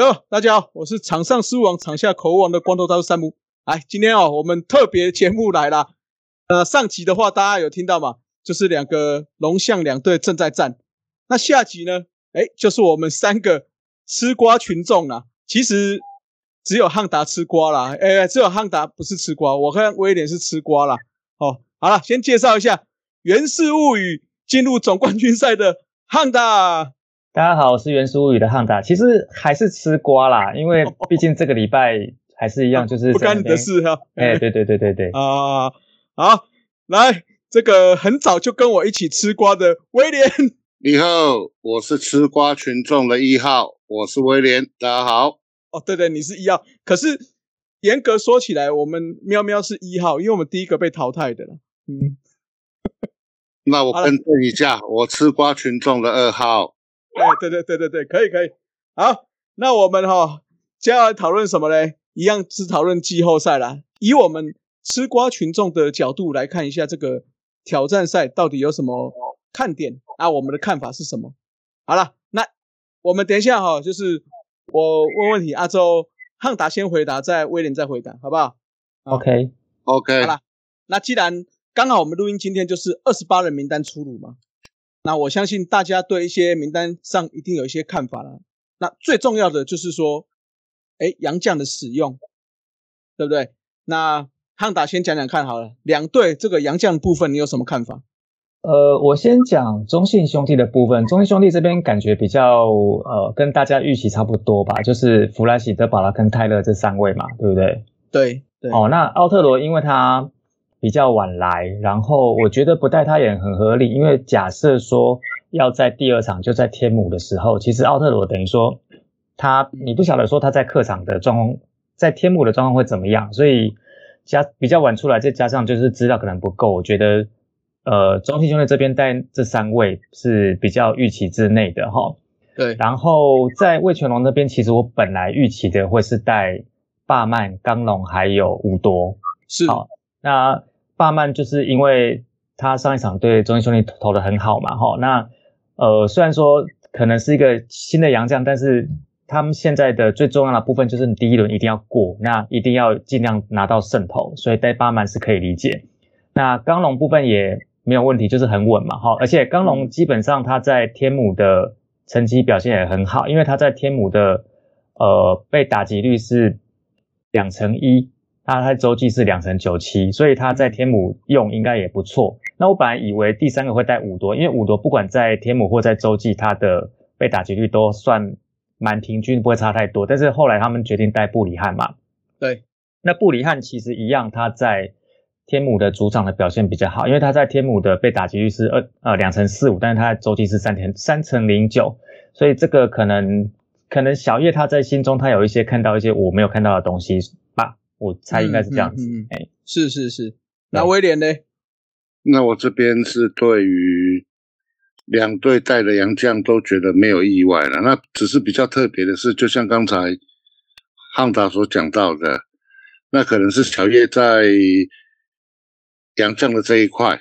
哟，大家好，我是场上失王、场下口王的光头大叔山姆。来，今天哦，我们特别节目来了。呃，上集的话大家有听到吗？就是两个龙象两队正在战。那下集呢？哎，就是我们三个吃瓜群众啦。其实只有汉达吃瓜啦，哎，只有汉达不是吃瓜，我看威廉是吃瓜啦。哦，好了，先介绍一下《源氏物语》进入总冠军赛的汉达。大家好，我是元素物语的汉达。其实还是吃瓜啦，因为 毕竟这个礼拜还是一样，就是不干你的事哈。哎，对对对对对。啊，好，来，这个很早就跟我一起吃瓜的威廉。你好，我是吃瓜群众的一号，我是威廉。大家好。哦，对对，你是一号。可是严格说起来，我们喵喵是一号，因为我们第一个被淘汰的了。嗯。那我更正一下，我吃瓜群众的二号。哎，对对对对对，可以可以，好，那我们哈接下来讨论什么嘞？一样是讨论季后赛啦。以我们吃瓜群众的角度来看一下这个挑战赛到底有什么看点啊？我们的看法是什么？好了，那我们等一下哈，就是我问问题，阿周汉达先回答，再威廉再回答，好不好？OK OK，好了，那既然刚好我们录音今天就是二十八人名单出炉嘛。那我相信大家对一些名单上一定有一些看法了。那最重要的就是说，哎，杨将的使用，对不对？那汉达先讲讲看好了，两队这个杨将部分你有什么看法？呃，我先讲中信兄弟的部分。中信兄弟这边感觉比较呃，跟大家预期差不多吧，就是弗莱喜、德保拉跟泰勒这三位嘛，对不对？对对。哦，那奥特罗因为他。比较晚来，然后我觉得不带他也很合理，因为假设说要在第二场就在天母的时候，其实奥特罗等于说他你不晓得说他在客场的状况，在天母的状况会怎么样，所以加比较晚出来，再加上就是资料可能不够，我觉得呃中信兄弟这边带这三位是比较预期之内的哈。对，然后在魏全龙那边，其实我本来预期的会是带霸曼、刚龙还有五多，是好那。巴曼就是因为他上一场对中信兄弟投的很好嘛，哈，那呃虽然说可能是一个新的洋将，但是他们现在的最重要的部分就是你第一轮一定要过，那一定要尽量拿到胜投，所以带巴曼是可以理解。那刚龙部分也没有问题，就是很稳嘛，哈，而且刚龙基本上他在天母的成绩表现也很好，因为他在天母的呃被打击率是两成一。他在周记是两成九七，所以他在天母用应该也不错。那我本来以为第三个会带五多，因为五多不管在天母或在洲际，他的被打击率都算蛮平均，不会差太多。但是后来他们决定带布里汉嘛，对，那布里汉其实一样，他在天母的主场的表现比较好，因为他在天母的被打击率是二呃两成四五，但是他在洲际是三成三成零九，所以这个可能可能小叶他在心中他有一些看到一些我没有看到的东西。我猜应该是这样子，哎，是是是，那威廉呢？那我这边是对于两队带的洋将都觉得没有意外了。那只是比较特别的是，就像刚才汉达所讲到的，那可能是小叶在洋将的这一块，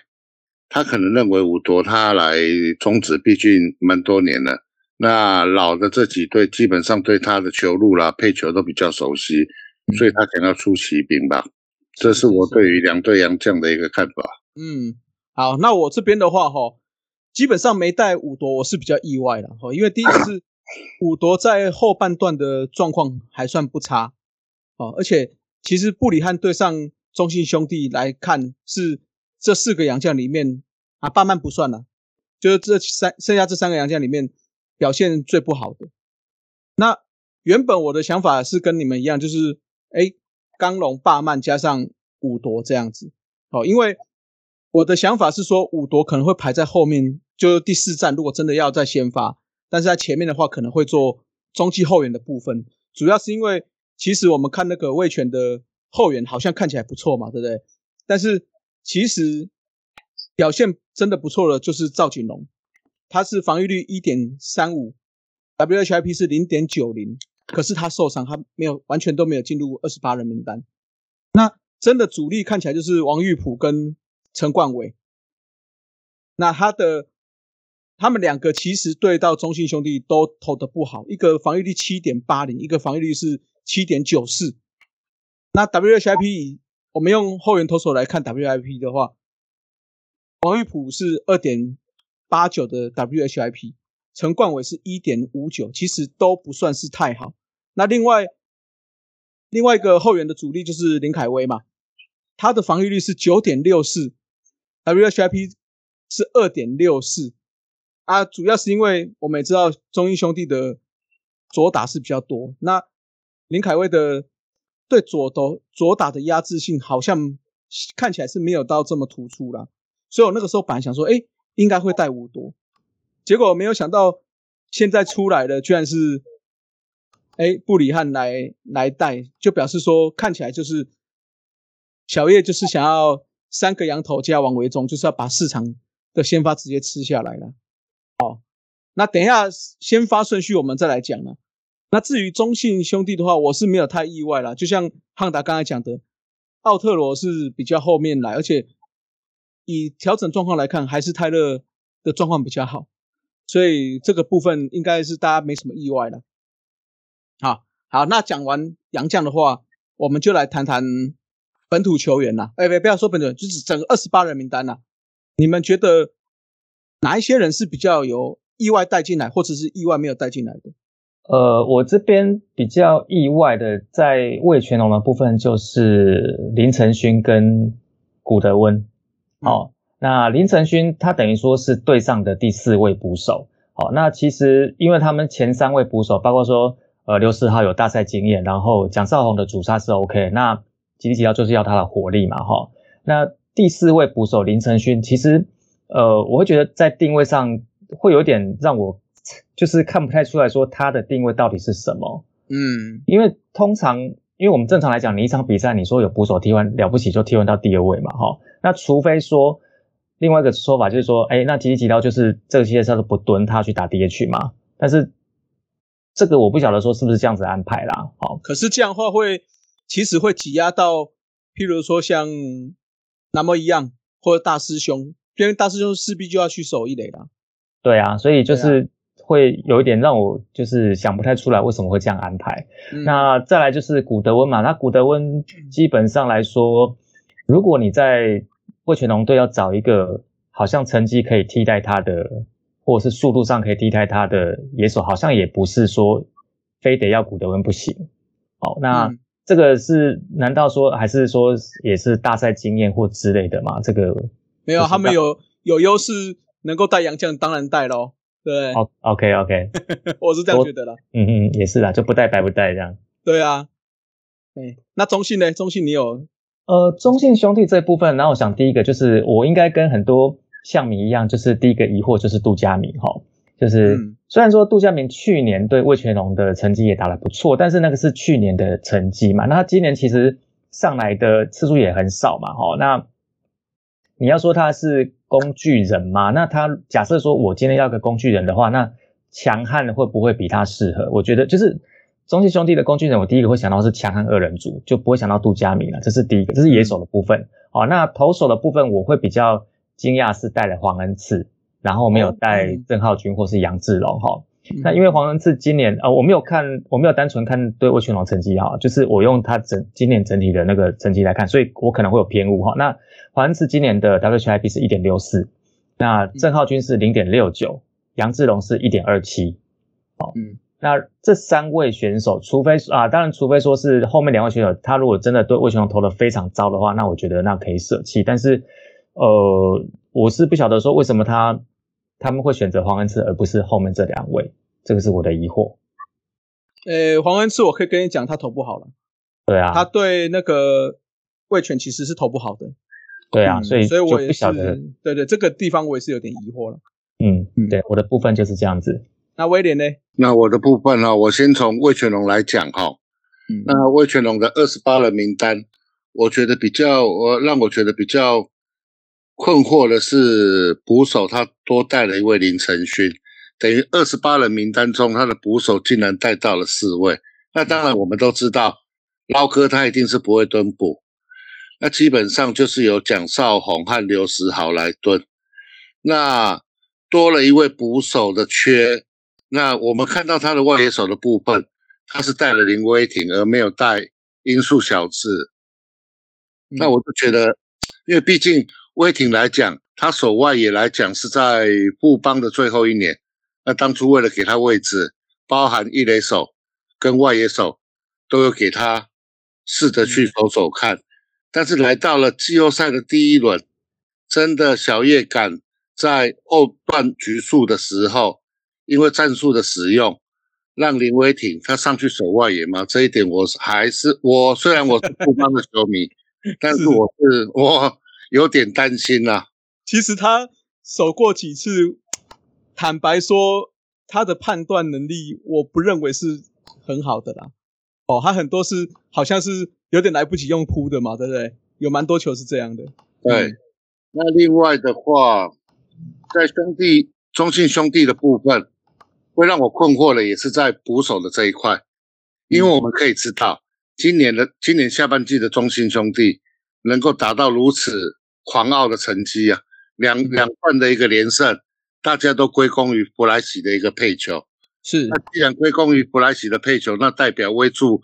他可能认为五夺他来终止，毕竟蛮多年了。那老的这几队基本上对他的球路啦、配球都比较熟悉。所以他想要出骑兵吧，这是我对于两队洋将的一个看法。嗯，好，那我这边的话哈，基本上没带五夺，我是比较意外的哈，因为第一个是 五夺在后半段的状况还算不差哦，而且其实布里汉对上中信兄弟来看，是这四个洋将里面啊，巴曼不算了，就是这三剩下这三个洋将里面表现最不好的。那原本我的想法是跟你们一样，就是。哎，刚龙霸曼加上五夺这样子，哦，因为我的想法是说五夺可能会排在后面，就是第四站如果真的要再先发，但是在前面的话可能会做中继后援的部分，主要是因为其实我们看那个魏权的后援好像看起来不错嘛，对不对？但是其实表现真的不错的就是赵景龙，他是防御率一点三五，WHIP 是零点九零。可是他受伤，他没有完全都没有进入二十八人名单。那真的主力看起来就是王玉普跟陈冠伟。那他的他们两个其实对到中信兄弟都投的不好，一个防御率七点八零，一个防御率是七点九四。那 WHIP 我们用后援投手来看 WHIP 的话，王玉普是二点八九的 WHIP，陈冠伟是一点五九，其实都不算是太好。那另外另外一个后援的主力就是林凯威嘛，他的防御率是九点六四，WHIP 是二点六四。啊，主要是因为我们也知道中英兄弟的左打是比较多，那林凯威的对左投左打的压制性好像看起来是没有到这么突出啦，所以我那个时候本来想说，哎，应该会带五多，结果没有想到现在出来的居然是，哎，布里汉来来带，就表示说看起来就是小叶就是想要三个羊头加王为重，就是要把市场的先发直接吃下来了。好，那等一下先发顺序我们再来讲了。那至于中信兄弟的话，我是没有太意外啦。就像汉达刚才讲的，奥特罗是比较后面来，而且以调整状况来看，还是泰勒的状况比较好，所以这个部分应该是大家没什么意外了。好，好，那讲完杨将的话，我们就来谈谈本土球员啦。哎，不，不要说本土，就是整个二十八人名单啦。你们觉得？哪一些人是比较有意外带进来，或者是意外没有带进来的？呃，我这边比较意外的，在魏全龙的部分就是林承勋跟古德温。好，那林承勋他等于说是队上的第四位捕手。好，那其实因为他们前三位捕手，包括说呃刘世浩有大赛经验，然后蒋少红的主杀是 OK，那吉利吉要就是要他的火力嘛，哈。那第四位捕手林承勋其实。呃，我会觉得在定位上会有点让我就是看不太出来说他的定位到底是什么。嗯，因为通常，因为我们正常来讲，你一场比赛你说有捕手替换了不起就替换到第二位嘛，哈。那除非说另外一个说法就是说，哎，那吉吉吉刀就是这个系列赛都不蹲他去打 DH 嘛。但是这个我不晓得说是不是这样子安排啦。好，可是这样的话会其实会挤压到，譬如说像南么一样或者大师兄。因为大师兄势必就要去守一垒啦，对啊，所以就是会有一点让我就是想不太出来为什么会这样安排。那再来就是古德温嘛，那古德温基本上来说，如果你在魏全龙队要找一个好像成绩可以替代他的，或者是速度上可以替代他的野手，好像也不是说非得要古德温不行。好，那这个是难道说还是说也是大赛经验或之类的吗？这个？没有，他们有有优势，能够带洋将，当然带喽。对，OK OK，我是这样觉得啦。嗯嗯，也是啦，就不带白不带这样。对啊，哎，那中信呢？中信你有？呃，中信兄弟这部分，然后我想第一个就是我应该跟很多象迷一样，就是第一个疑惑就是杜佳明哈，就是虽然说杜佳明去年对魏全龙的成绩也打得不错，但是那个是去年的成绩嘛，那他今年其实上来的次数也很少嘛，哈，那。你要说他是工具人嘛？那他假设说我今天要个工具人的话，那强悍会不会比他适合？我觉得就是中信兄弟的工具人，我第一个会想到是强悍二人组，就不会想到杜佳明了。这是第一个，这是野手的部分。哦，那投手的部分，我会比较惊讶是带了黄恩赐，然后没有带郑浩君或是杨志龙哈。那因为黄恩赐今年呃，我没有看，我没有单纯看对魏全龙成绩哈，就是我用他整今年整体的那个成绩来看，所以我可能会有偏误哈。那黄恩赐今年的 WHIP 是一点六四，那郑浩君是零点六九，杨志龙是一点二七。好，嗯，那这三位选手，除非啊，当然除非说是后面两位选手，他如果真的对魏全龙投的非常糟的话，那我觉得那可以舍弃。但是，呃，我是不晓得说为什么他他们会选择黄恩赐而不是后面这两位，这个是我的疑惑。呃，黄恩赐我可以跟你讲，他投不好了。对啊，他对那个魏全其实是投不好的。对啊，所以所以我也是对对，这个地方我也是有点疑惑了。嗯嗯，对，我的部分就是这样子。那威廉呢？那我的部分呢？我先从魏全龙来讲哈。嗯，那魏全龙的二十八人名单，我觉得比较，我让我觉得比较困惑的是捕手他多带了一位林承勋，等于二十八人名单中他的捕手竟然带到了四位。那当然我们都知道，捞哥他一定是不会蹲捕。那基本上就是由蒋少红和刘时豪来蹲。那多了一位捕手的缺。那我们看到他的外野手的部分，他是带了林威霆，而没有带音速小智。那我就觉得，因为毕竟威霆来讲，他守外野来讲是在布邦的最后一年。那当初为了给他位置，包含一垒手跟外野手都有给他试着去走走看。但是来到了季后赛的第一轮，真的小叶敢在后段局数的时候，因为战术的使用，让林威挺他上去守外野吗？这一点我还是我虽然我是布邦的球迷。但是我是我有点担心呐。其实他守过几次，坦白说，他的判断能力我不认为是很好的啦。哦，他很多是好像是有点来不及用扑的嘛，对不对？有蛮多球是这样的。对。那另外的话，在兄弟中信兄弟的部分，会让我困惑的也是在捕手的这一块，因为我们可以知道。今年的今年下半季的中信兄弟能够达到如此狂傲的成绩啊，两两冠的一个连胜，大家都归功于弗莱喜的一个配球。是，那既然归功于弗莱喜的配球，那代表威助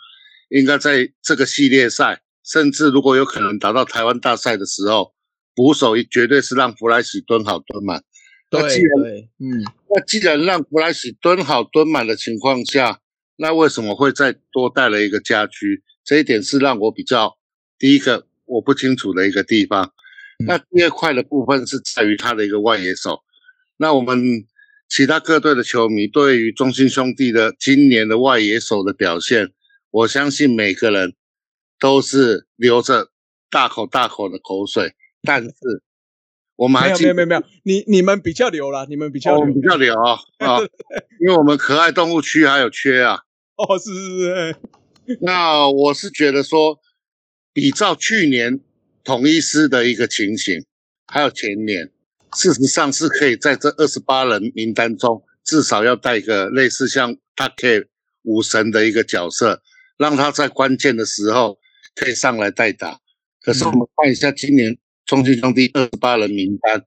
应该在这个系列赛，甚至如果有可能打到台湾大赛的时候，捕手绝对是让弗莱喜蹲好蹲满。对对，嗯，那既然让弗莱喜蹲好蹲满的情况下。那为什么会再多带了一个家居？这一点是让我比较第一个我不清楚的一个地方。那第二块的部分是在于他的一个外野手。那我们其他各队的球迷对于中心兄弟的今年的外野手的表现，我相信每个人都是流着大口大口的口水。但是我们还没有没有没有，你你们比较流了，你们比较我们比较流啊啊，因为我们可爱动物区还有缺啊。哦，是是是，那我是觉得说，比照去年统一师的一个情形，还有前年，事实上是可以在这二十八人名单中，至少要带一个类似像他 K 武神的一个角色，让他在关键的时候可以上来代打。可是我们看一下今年中信兄弟二十八人名单，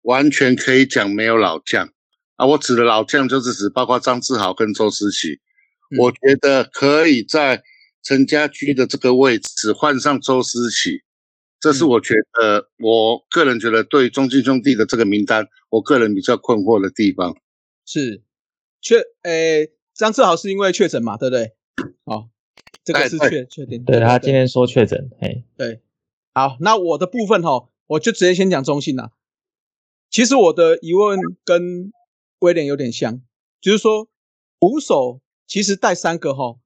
完全可以讲没有老将啊！我指的老将就是指包括张志豪跟周思齐。我觉得可以在陈家驹的这个位置换上周思齐，这是我觉得我个人觉得对中信兄弟的这个名单，我个人比较困惑的地方。是确诶，张志豪是因为确诊嘛，对不对？好，这个是确确定。对他今天说确诊，哎，对。好，那我的部分哈，我就直接先讲中信啦。其实我的疑问跟威廉有点像，就是说捕手。其实带三个哈，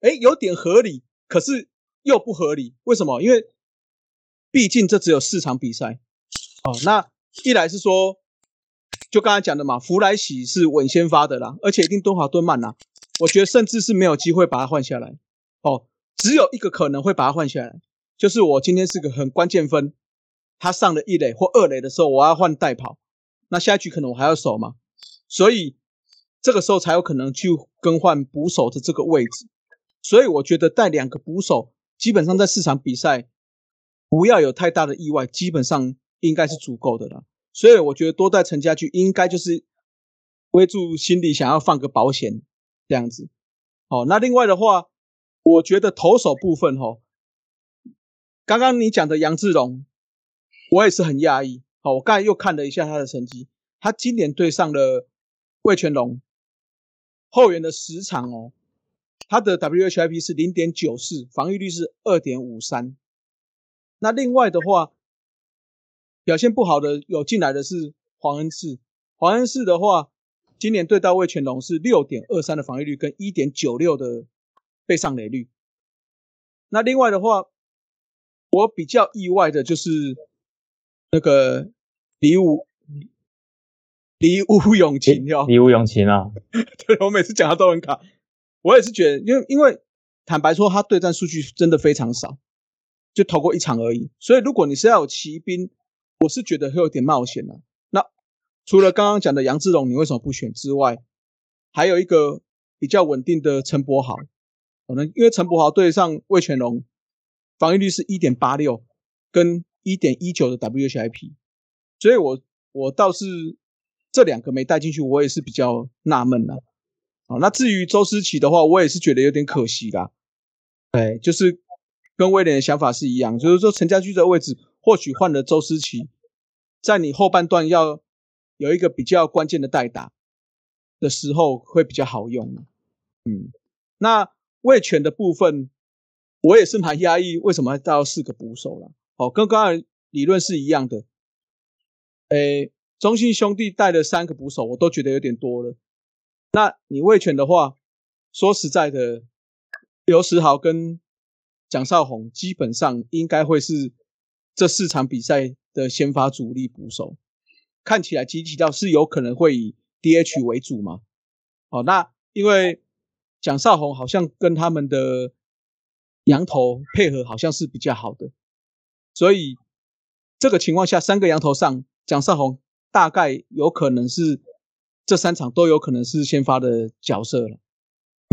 哎，有点合理，可是又不合理。为什么？因为毕竟这只有四场比赛，哦，那一来是说，就刚才讲的嘛，弗莱喜是稳先发的啦，而且一定蹲好蹲满啦。我觉得甚至是没有机会把他换下来，哦，只有一个可能会把他换下来，就是我今天是个很关键分，他上了一垒或二垒的时候，我要换代跑，那下一局可能我还要守嘛，所以。这个时候才有可能去更换捕手的这个位置，所以我觉得带两个捕手，基本上在四场比赛不要有太大的意外，基本上应该是足够的了。所以我觉得多带陈家驹应该就是威住心里想要放个保险这样子。好，那另外的话，我觉得投手部分哈，刚刚你讲的杨志荣，我也是很讶异。好，我刚才又看了一下他的成绩，他今年对上了魏全龙。后援的十场哦，他的 WHIP 是零点九四，防御率是二点五三。那另外的话，表现不好的有进来的是黄恩赐，黄恩赐的话，今年对到魏全龙是六点二三的防御率跟一点九六的被上垒率。那另外的话，我比较意外的就是那个李武。李武永琴哟，李武永琴啊，对我每次讲他都很卡，我也是觉得，因为因为坦白说，他对战数据真的非常少，就投过一场而已。所以如果你是要有骑兵，我是觉得会有点冒险的。那除了刚刚讲的杨志龙，你为什么不选之外，还有一个比较稳定的陈柏豪，可能因为陈柏豪对上魏全龙，防御率是一点八六跟一点一九的 WHIP，所以我我倒是。这两个没带进去，我也是比较纳闷的。啊，那至于周思齐的话，我也是觉得有点可惜啦。对，就是跟威廉的想法是一样，就是说陈家驹的位置或许换了周思齐，在你后半段要有一个比较关键的代打的时候会比较好用。嗯，那卫权的部分，我也是蛮压抑，为什么到四个捕手了？哦，跟刚才理论是一样的。诶，中信兄弟带了三个捕手，我都觉得有点多了。那你卫权的话，说实在的，刘石豪跟蒋少红基本上应该会是这四场比赛的先发主力捕手，看起来集体到是有可能会以 DH 为主嘛？哦，那因为蒋少红好像跟他们的羊头配合好像是比较好的，所以这个情况下，三个羊头上。蒋少红大概有可能是这三场都有可能是先发的角色了，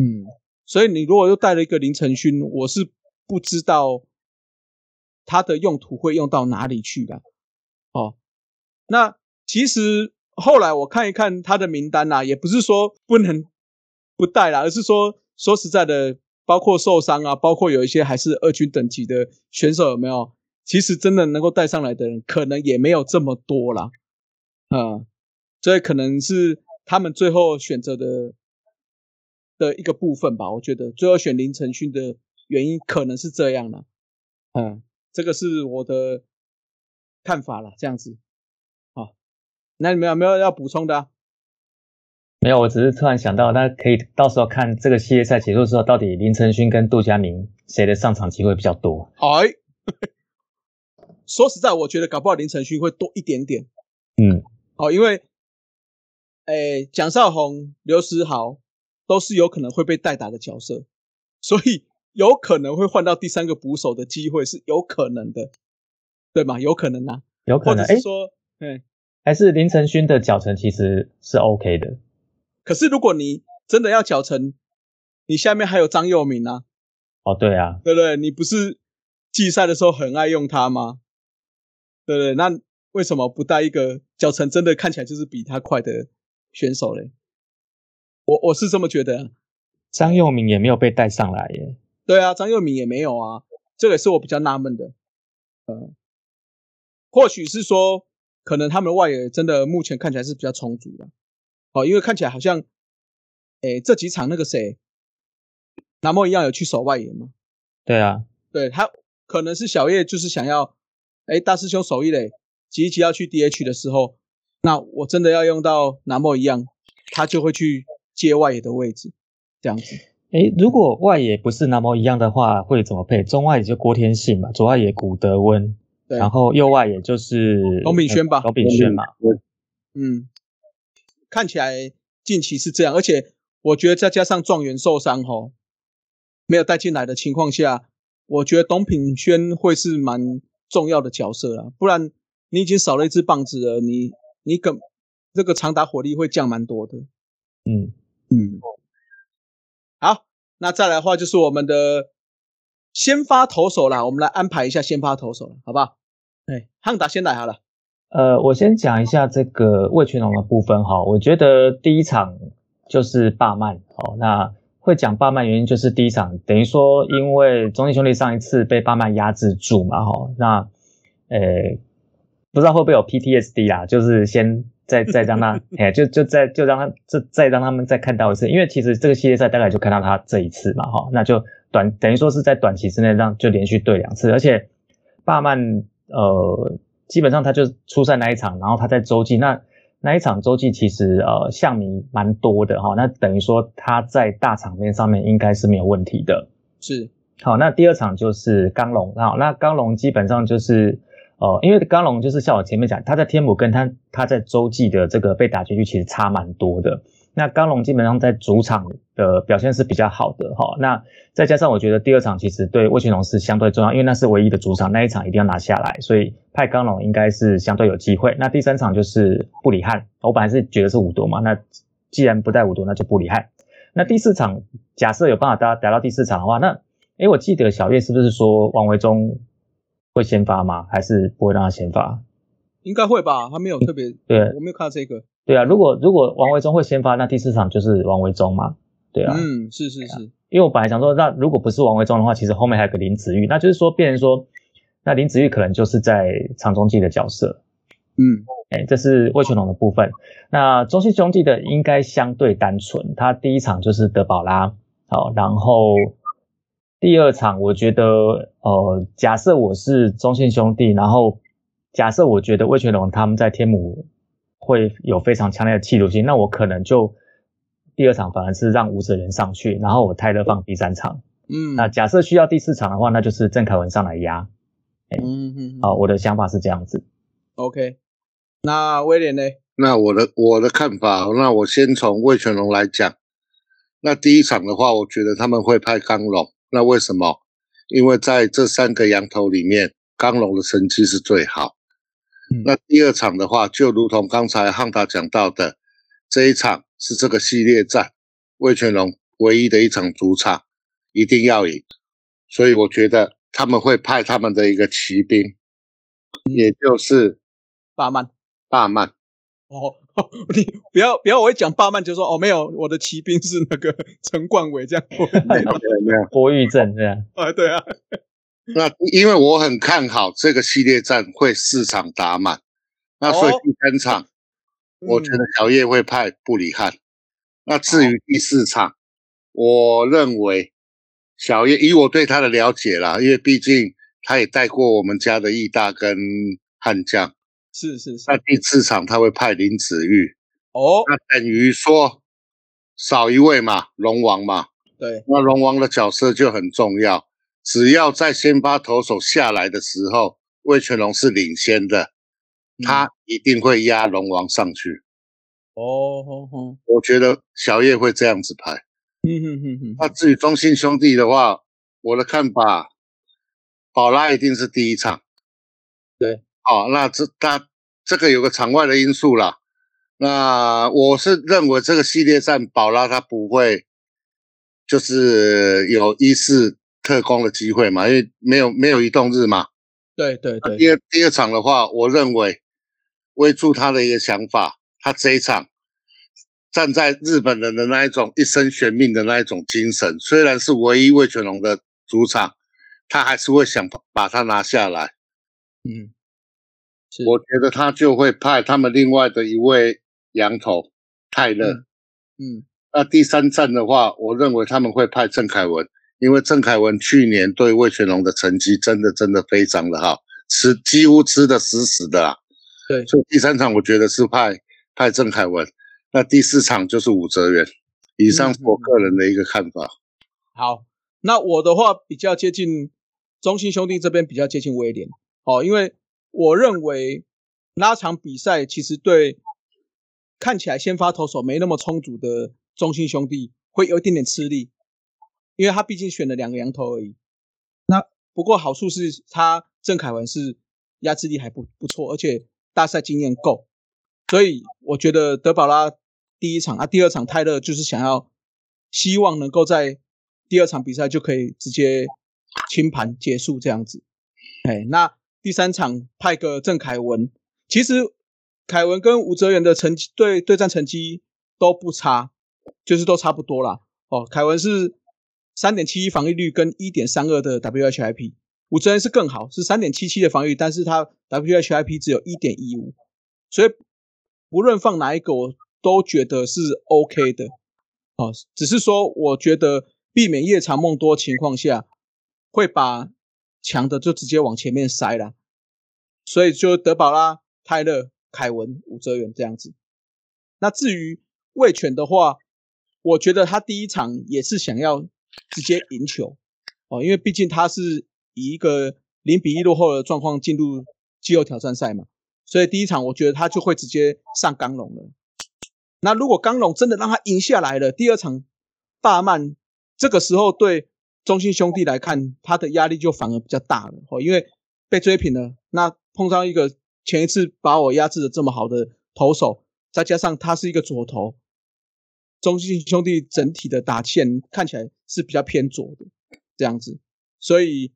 嗯，所以你如果又带了一个林承勋，我是不知道他的用途会用到哪里去的。哦，那其实后来我看一看他的名单呐，也不是说不能不带啦，而是说说实在的，包括受伤啊，包括有一些还是二军等级的选手有没有？其实真的能够带上来的人，可能也没有这么多啦。啊，所以可能是他们最后选择的的一个部分吧。我觉得最后选林承勋的原因可能是这样的，嗯，这个是我的看法了。这样子，好，那你们有没有要补充的？没有，我只是突然想到，那可以到时候看这个系列赛结束之后，到底林承勋跟杜佳明谁的上场机会比较多？哎。说实在，我觉得搞不好林承勋会多一点点。嗯，好，因为，诶，蒋少红、刘时豪都是有可能会被代打的角色，所以有可能会换到第三个捕手的机会是有可能的，对吗？有可能啊，有可能。哎，说，嗯，还是林承勋的脚程其实是 OK 的。可是如果你真的要脚程，你下面还有张佑铭啊。哦，对啊，对不对？你不是季赛的时候很爱用他吗？对对，那为什么不带一个脚程真的看起来就是比他快的选手嘞？我我是这么觉得。张佑铭也没有被带上来耶。对啊，张佑铭也没有啊，这个也是我比较纳闷的。呃，或许是说，可能他们外野真的目前看起来是比较充足的。哦，因为看起来好像，诶，这几场那个谁，南莫一样有去守外野吗？对啊，对他可能是小叶就是想要。哎，大师兄守一垒，急急要去 DH 的时候，那我真的要用到南莫一样，他就会去接外野的位置，这样子。哎，如果外野不是南莫一样的话，会怎么配？中外野就郭天信嘛，左外野古德温，然后右外野就是董炳轩吧，董炳轩嘛。嗯，看起来近期是这样，而且我觉得再加上状元受伤吼，没有带进来的情况下，我觉得董炳轩会是蛮。重要的角色啊，不然你已经少了一支棒子了，你你跟这个长打火力会降蛮多的。嗯嗯，好，那再来的话就是我们的先发投手啦，我们来安排一下先发投手了，好不好？哎，汉达先来好了。呃，我先讲一下这个魏全龙的部分哈，我觉得第一场就是霸曼哦，那。会讲霸曼原因就是第一场等于说，因为中信兄弟上一次被霸曼压制住嘛，哈，那，呃，不知道会不会有 PTSD 啦，就是先再再让他，哎，就就再就让他这再让他们再看到一次，因为其实这个系列赛大概就看到他这一次嘛，哈，那就短等于说是在短期之内让就连续对两次，而且巴曼呃基本上他就出赛那一场，然后他在洲际那。那一场洲际其实呃象迷蛮多的哈，那等于说他在大场面上面应该是没有问题的。是，好，那第二场就是刚龙，好，那刚龙基本上就是哦，因为刚龙就是像我前面讲，他在天母跟他他在洲际的这个被打击率其实差蛮多的。那刚龙基本上在主场的表现是比较好的哈，那再加上我觉得第二场其实对魏群龙是相对重要，因为那是唯一的主场，那一场一定要拿下来，所以派刚龙应该是相对有机会。那第三场就是布里汉，我本来是觉得是五夺嘛，那既然不带五夺，那就布里汉。那第四场假设有办法打打到第四场的话，那诶我记得小月是不是说王维忠会先发吗？还是不会让他先发？应该会吧，他没有特别，对我没有看到这个。对啊，如果如果王维忠会先发，那第四场就是王维忠嘛。对啊，嗯，是是是，因为我本来想说，那如果不是王维忠的话，其实后面还有个林子玉，那就是说，变成说，那林子玉可能就是在长中继的角色。嗯，哎，这是魏全龙的部分。那中信兄弟的应该相对单纯，他第一场就是德保拉，好，然后第二场我觉得，呃，假设我是中信兄弟，然后假设我觉得魏全龙他们在天母。会有非常强烈的气度性，那我可能就第二场反而是让吴哲源上去，然后我泰勒放第三场。嗯，那假设需要第四场的话，那就是郑凯文上来压。嗯嗯，好，我的想法是这样子。OK，那威廉呢？那我的我的看法，那我先从魏全龙来讲。那第一场的话，我觉得他们会派刚龙。那为什么？因为在这三个羊头里面，刚龙的成绩是最好。那第二场的话，就如同刚才汉达讲到的，这一场是这个系列战魏全龙唯一的一场主场，一定要赢。所以我觉得他们会派他们的一个骑兵，也就是大曼。大曼。哦，你不要不要，我一讲霸曼就说哦，没有，我的骑兵是那个 陈冠伟这样。没有没有没有，郭玉正这样。啊，对啊。那因为我很看好这个系列战会四场打满，那所以第三场，我觉得小叶会派布里汉。那至于第四场，我认为小叶以我对他的了解啦，因为毕竟他也带过我们家的义大跟悍将，是是是。那第四场他会派林子玉。哦，那等于说少一位嘛，龙王嘛。对，那龙王的角色就很重要。只要在先发投手下来的时候，魏全龙是领先的，他一定会压龙王上去。哦我觉得小叶会这样子排。嗯哼哼哼。那至于中信兄弟的话，我的看法，宝拉一定是第一场。对，哦，那这他这个有个场外的因素啦。那我是认为这个系列战宝拉他不会，就是有一四。特工的机会嘛，因为没有没有移动日嘛。对对对。第二第二场的话，我认为威助他的一个想法，他这一场站在日本人的那一种一生悬命的那一种精神，虽然是唯一魏全龙的主场，他还是会想把他拿下来。嗯，我觉得他就会派他们另外的一位羊头泰勒。嗯，那第三站的话，我认为他们会派郑凯文。因为郑凯文去年对魏全龙的成绩真的真的非常的好，吃几乎吃的死死的啦。对，所以第三场我觉得是派派郑凯文，那第四场就是武泽元。以上是我个人的一个看法。好，那我的话比较接近中信兄弟这边比较接近威廉哦，因为我认为那场比赛其实对看起来先发投手没那么充足的中心兄弟会有一点点吃力。因为他毕竟选了两个羊头而已，那不过好处是他郑凯文是压制力还不不错，而且大赛经验够，所以我觉得德保拉第一场啊，第二场泰勒就是想要希望能够在第二场比赛就可以直接清盘结束这样子。哎，那第三场派个郑凯文，其实凯文跟吴哲源的成绩对对战成绩都不差，就是都差不多啦。哦，凯文是。三点七一防御率跟一点三二的 WHIP，吴哲源是更好，是三点七七的防御，但是他 WHIP 只有一点一五，所以不论放哪一个，我都觉得是 OK 的。哦，只是说我觉得避免夜长梦多情况下，会把强的就直接往前面塞了，所以就德保拉、泰勒、凯文、吴哲源这样子。那至于魏权的话，我觉得他第一场也是想要。直接赢球哦，因为毕竟他是以一个零比一落后的状况进入季后挑战赛嘛，所以第一场我觉得他就会直接上钢龙了。那如果钢龙真的让他赢下来了，第二场大曼这个时候对中信兄弟来看，他的压力就反而比较大了哦，因为被追平了。那碰上一个前一次把我压制的这么好的投手，再加上他是一个左投。中信兄弟整体的打线看起来是比较偏左的这样子，所以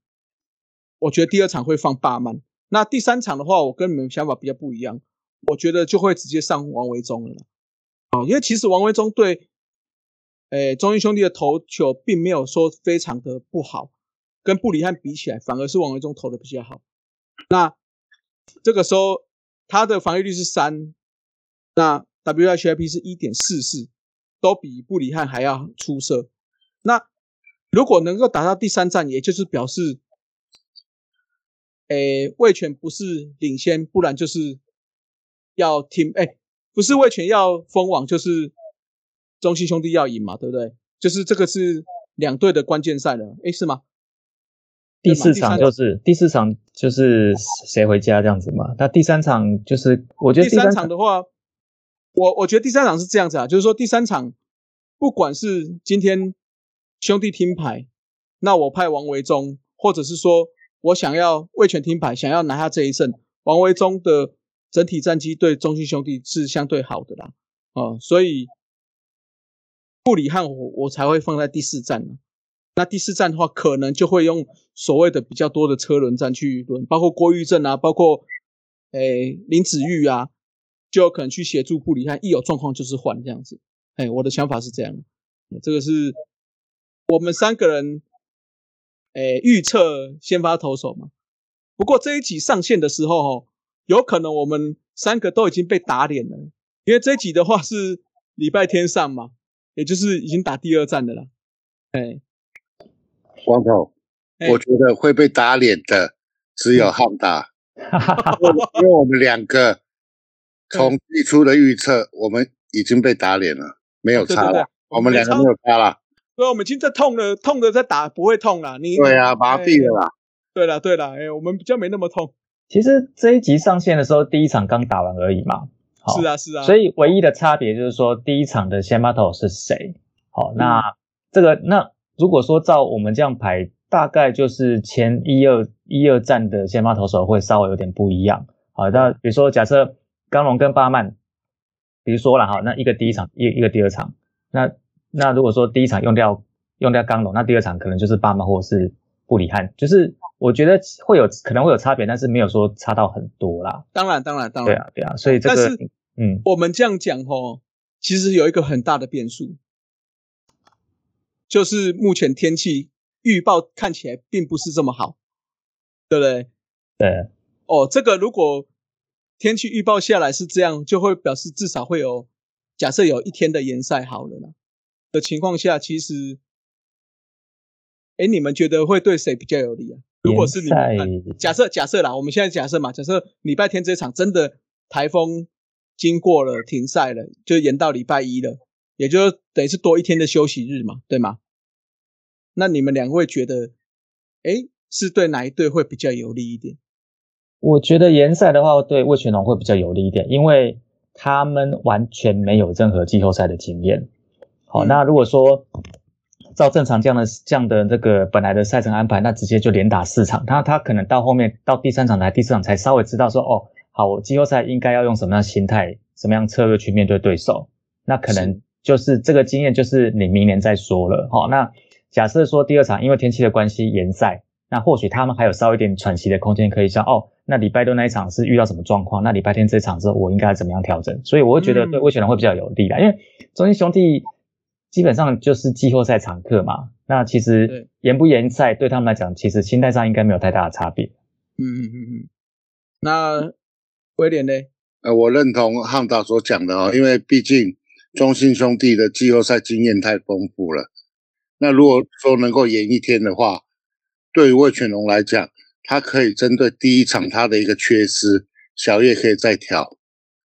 我觉得第二场会放八曼。那第三场的话，我跟你们想法比较不一样，我觉得就会直接上王维忠了。哦，因为其实王维忠对，诶，中英兄弟的投球并没有说非常的不好，跟布里汉比起来，反而是王维忠投的比较好。那这个时候他的防御率是三，那 WHIP 是一点四四，都比布里汉还要出色。那如果能够打到第三战，也就是表示，诶，魏权不是领先，不然就是要听，诶，不是魏权要封王，就是中信兄弟要赢嘛，对不对？就是这个是两队的关键赛了，诶，是吗？第四场就是第四场就是谁回家这样子嘛？那第三场就是我觉得第三场的话，我我觉得第三场是这样子啊，就是说第三场不管是今天兄弟听牌，那我派王维忠，或者是说我想要魏权听牌，想要拿下这一胜，王维忠的整体战绩对中信兄弟是相对好的啦，哦，所以布里汉我我才会放在第四站呢。那第四站的话，可能就会用所谓的比较多的车轮战去轮，包括郭玉正啊，包括诶林子玉啊，就有可能去协助布里汉，一有状况就是换这样子。哎，我的想法是这样，这个是我们三个人诶预测先发投手嘛。不过这一集上线的时候，哦，有可能我们三个都已经被打脸了，因为这一集的话是礼拜天上嘛，也就是已经打第二战的了，哎。光头，我觉得会被打脸的只有汉达，因为我们两个从最初的预测，我们已经被打脸了，没有差了，我们两个没有差了。对，我们已经在痛了，痛的在打不会痛了。你对啊，麻痹了啦。对了，对了，哎，我们比较没那么痛。其实这一集上线的时候，第一场刚打完而已嘛。是啊，是啊。所以唯一的差别就是说，第一场的先发投是谁？好，那这个那。如果说照我们这样排，大概就是前一二一二站的先发投手会稍微有点不一样。好，那比如说假设刚龙跟巴曼，比如说了哈，那一个第一场一一个第二场，那那如果说第一场用掉用掉刚龙，那第二场可能就是巴曼或者是布里汉，就是我觉得会有可能会有差别，但是没有说差到很多啦。当然当然当然，对啊对啊，所以这个嗯，我们这样讲哦，其实有一个很大的变数。就是目前天气预报看起来并不是这么好，对不对？对。哦，这个如果天气预报下来是这样，就会表示至少会有假设有一天的延赛好了呢的情况下，其实，哎，你们觉得会对谁比较有利啊？如果是你们假设假设啦，我们现在假设嘛，假设礼拜天这场真的台风经过了停赛了，就延到礼拜一了。也就等于是多一天的休息日嘛，对吗？那你们两位觉得，哎，是对哪一队会比较有利一点？我觉得延赛的话，对魏全龙会比较有利一点，因为他们完全没有任何季后赛的经验。好，那如果说照正常这样的这样的这个本来的赛程安排，那直接就连打四场，他他可能到后面到第三场来第四场才稍微知道说，哦，好，我季后赛应该要用什么样心态、什么样策略去面对对手，那可能。就是这个经验，就是你明年再说了哦。那假设说第二场因为天气的关系延赛，那或许他们还有稍微一点喘息的空间，可以想哦，那礼拜六那一场是遇到什么状况？那礼拜天这场之后我应该怎么样调整？所以我会觉得对魏权人会比较有利啦，因为中信兄弟基本上就是季后赛常客嘛。那其实延不延赛对他们来讲，其实心态上应该没有太大的差别。嗯嗯嗯嗯。那威廉呢？呃，我认同汉达所讲的哦，因为毕竟。中信兄弟的季后赛经验太丰富了。那如果说能够延一天的话，对于魏全龙来讲，他可以针对第一场他的一个缺失，小叶可以再调。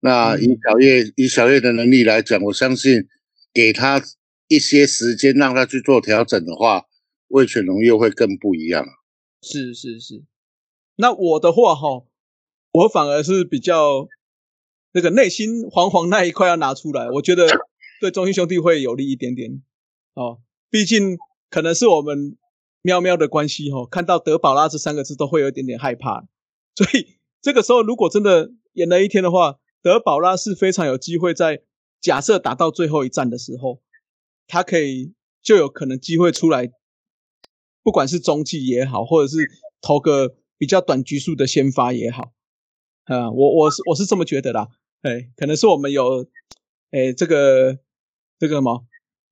那以小叶以小叶的能力来讲，我相信给他一些时间让他去做调整的话，魏全龙又会更不一样。是是是。那我的话哈，我反而是比较。那个内心惶惶那一块要拿出来，我觉得对中心兄弟会有利一点点哦。毕竟可能是我们喵喵的关系哈，看到德保拉这三个字都会有一点点害怕。所以这个时候如果真的演了一天的话，德保拉是非常有机会在假设打到最后一战的时候，他可以就有可能机会出来，不管是中继也好，或者是投个比较短局数的先发也好。啊，我我是我是这么觉得啦，哎，可能是我们有，哎，这个这个什么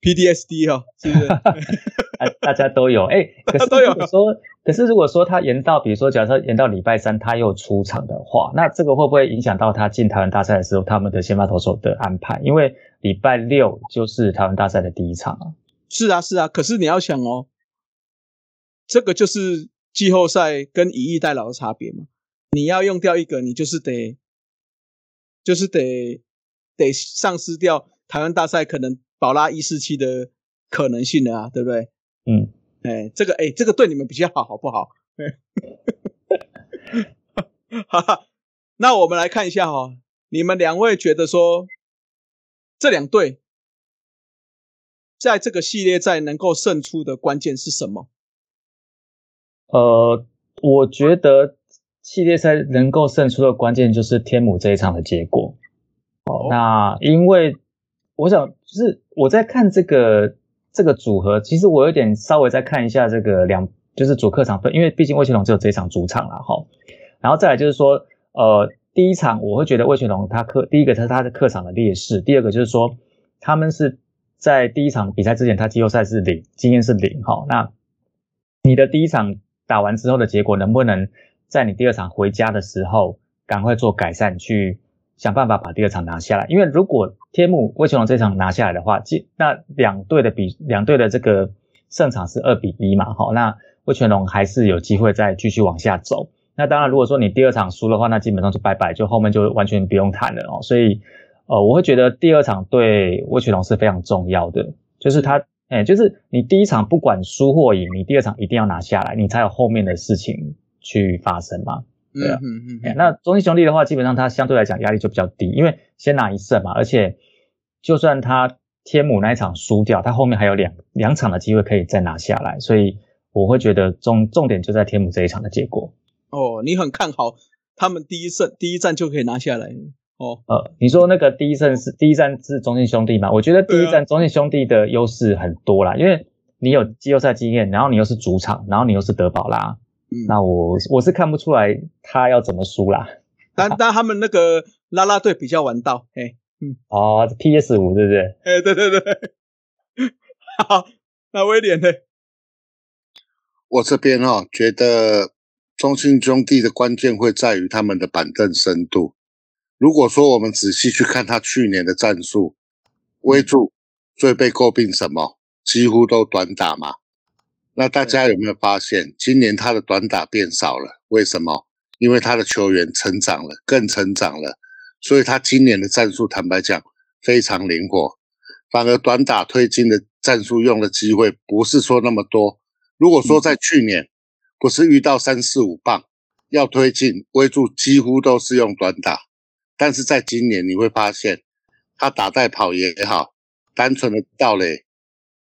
PDSD 哈，是不是？哎，大家都有哎，可是如果说，可是如果说他延到，比如说假设延到礼拜三他又出场的话，那这个会不会影响到他进台湾大赛的时候他们的先发投手的安排？因为礼拜六就是台湾大赛的第一场啊。是啊，是啊，可是你要想哦，这个就是季后赛跟以逸待劳的差别嘛。你要用掉一个，你就是得，就是得得丧失掉台湾大赛可能保拉一四七的可能性了啊，对不对？嗯，哎，这个哎，这个对你们比较好，好不好？哈哈，那我们来看一下哈，你们两位觉得说这两队在这个系列赛能够胜出的关键是什么？呃，我觉得系列赛能够胜出的关键就是天母这一场的结果。哦，那因为我想就是我在看这个。这个组合其实我有点稍微再看一下这个两就是主客场分，因为毕竟魏全龙只有这一场主场了哈。然后再来就是说，呃，第一场我会觉得魏全龙他客第一个他是他的客场的劣势，第二个就是说他们是在第一场比赛之前他季后赛是零经验是零哈。那你的第一场打完之后的结果能不能在你第二场回家的时候赶快做改善去？想办法把第二场拿下来，因为如果天幕魏球龙这场拿下来的话，那两队的比两队的这个胜场是二比一嘛，好，那魏全龙还是有机会再继续往下走。那当然，如果说你第二场输的话，那基本上就拜拜，就后面就完全不用谈了哦。所以，呃，我会觉得第二场对魏全龙是非常重要的，就是他，哎，就是你第一场不管输或赢，你第二场一定要拿下来，你才有后面的事情去发生嘛。对啊，嗯嗯，那中信兄弟的话，基本上他相对来讲压力就比较低，因为先拿一胜嘛，而且就算他天母那一场输掉，他后面还有两两场的机会可以再拿下来，所以我会觉得重重点就在天母这一场的结果。哦，你很看好他们第一胜第一战就可以拿下来哦？呃，你说那个第一胜是第一战是中信兄弟嘛？我觉得第一战中信兄弟的优势很多啦，因为你有季后赛经验，然后你又是主场，然后你又是德保拉。那我我是看不出来他要怎么输啦，但 但他们那个拉拉队比较玩到，哎，嗯，哦，PS 五对不对？哎，对对对，好，那威廉呢？我这边哦觉得中信兄弟的关键会在于他们的板凳深度。如果说我们仔细去看他去年的战术，威助最被诟病什么？几乎都短打嘛。那大家有没有发现，今年他的短打变少了？为什么？因为他的球员成长了，更成长了，所以他今年的战术，坦白讲非常灵活，反而短打推进的战术用的机会不是说那么多。如果说在去年不是遇到三四五棒要推进，威助几乎都是用短打，但是在今年你会发现，他打带跑也好，单纯的盗垒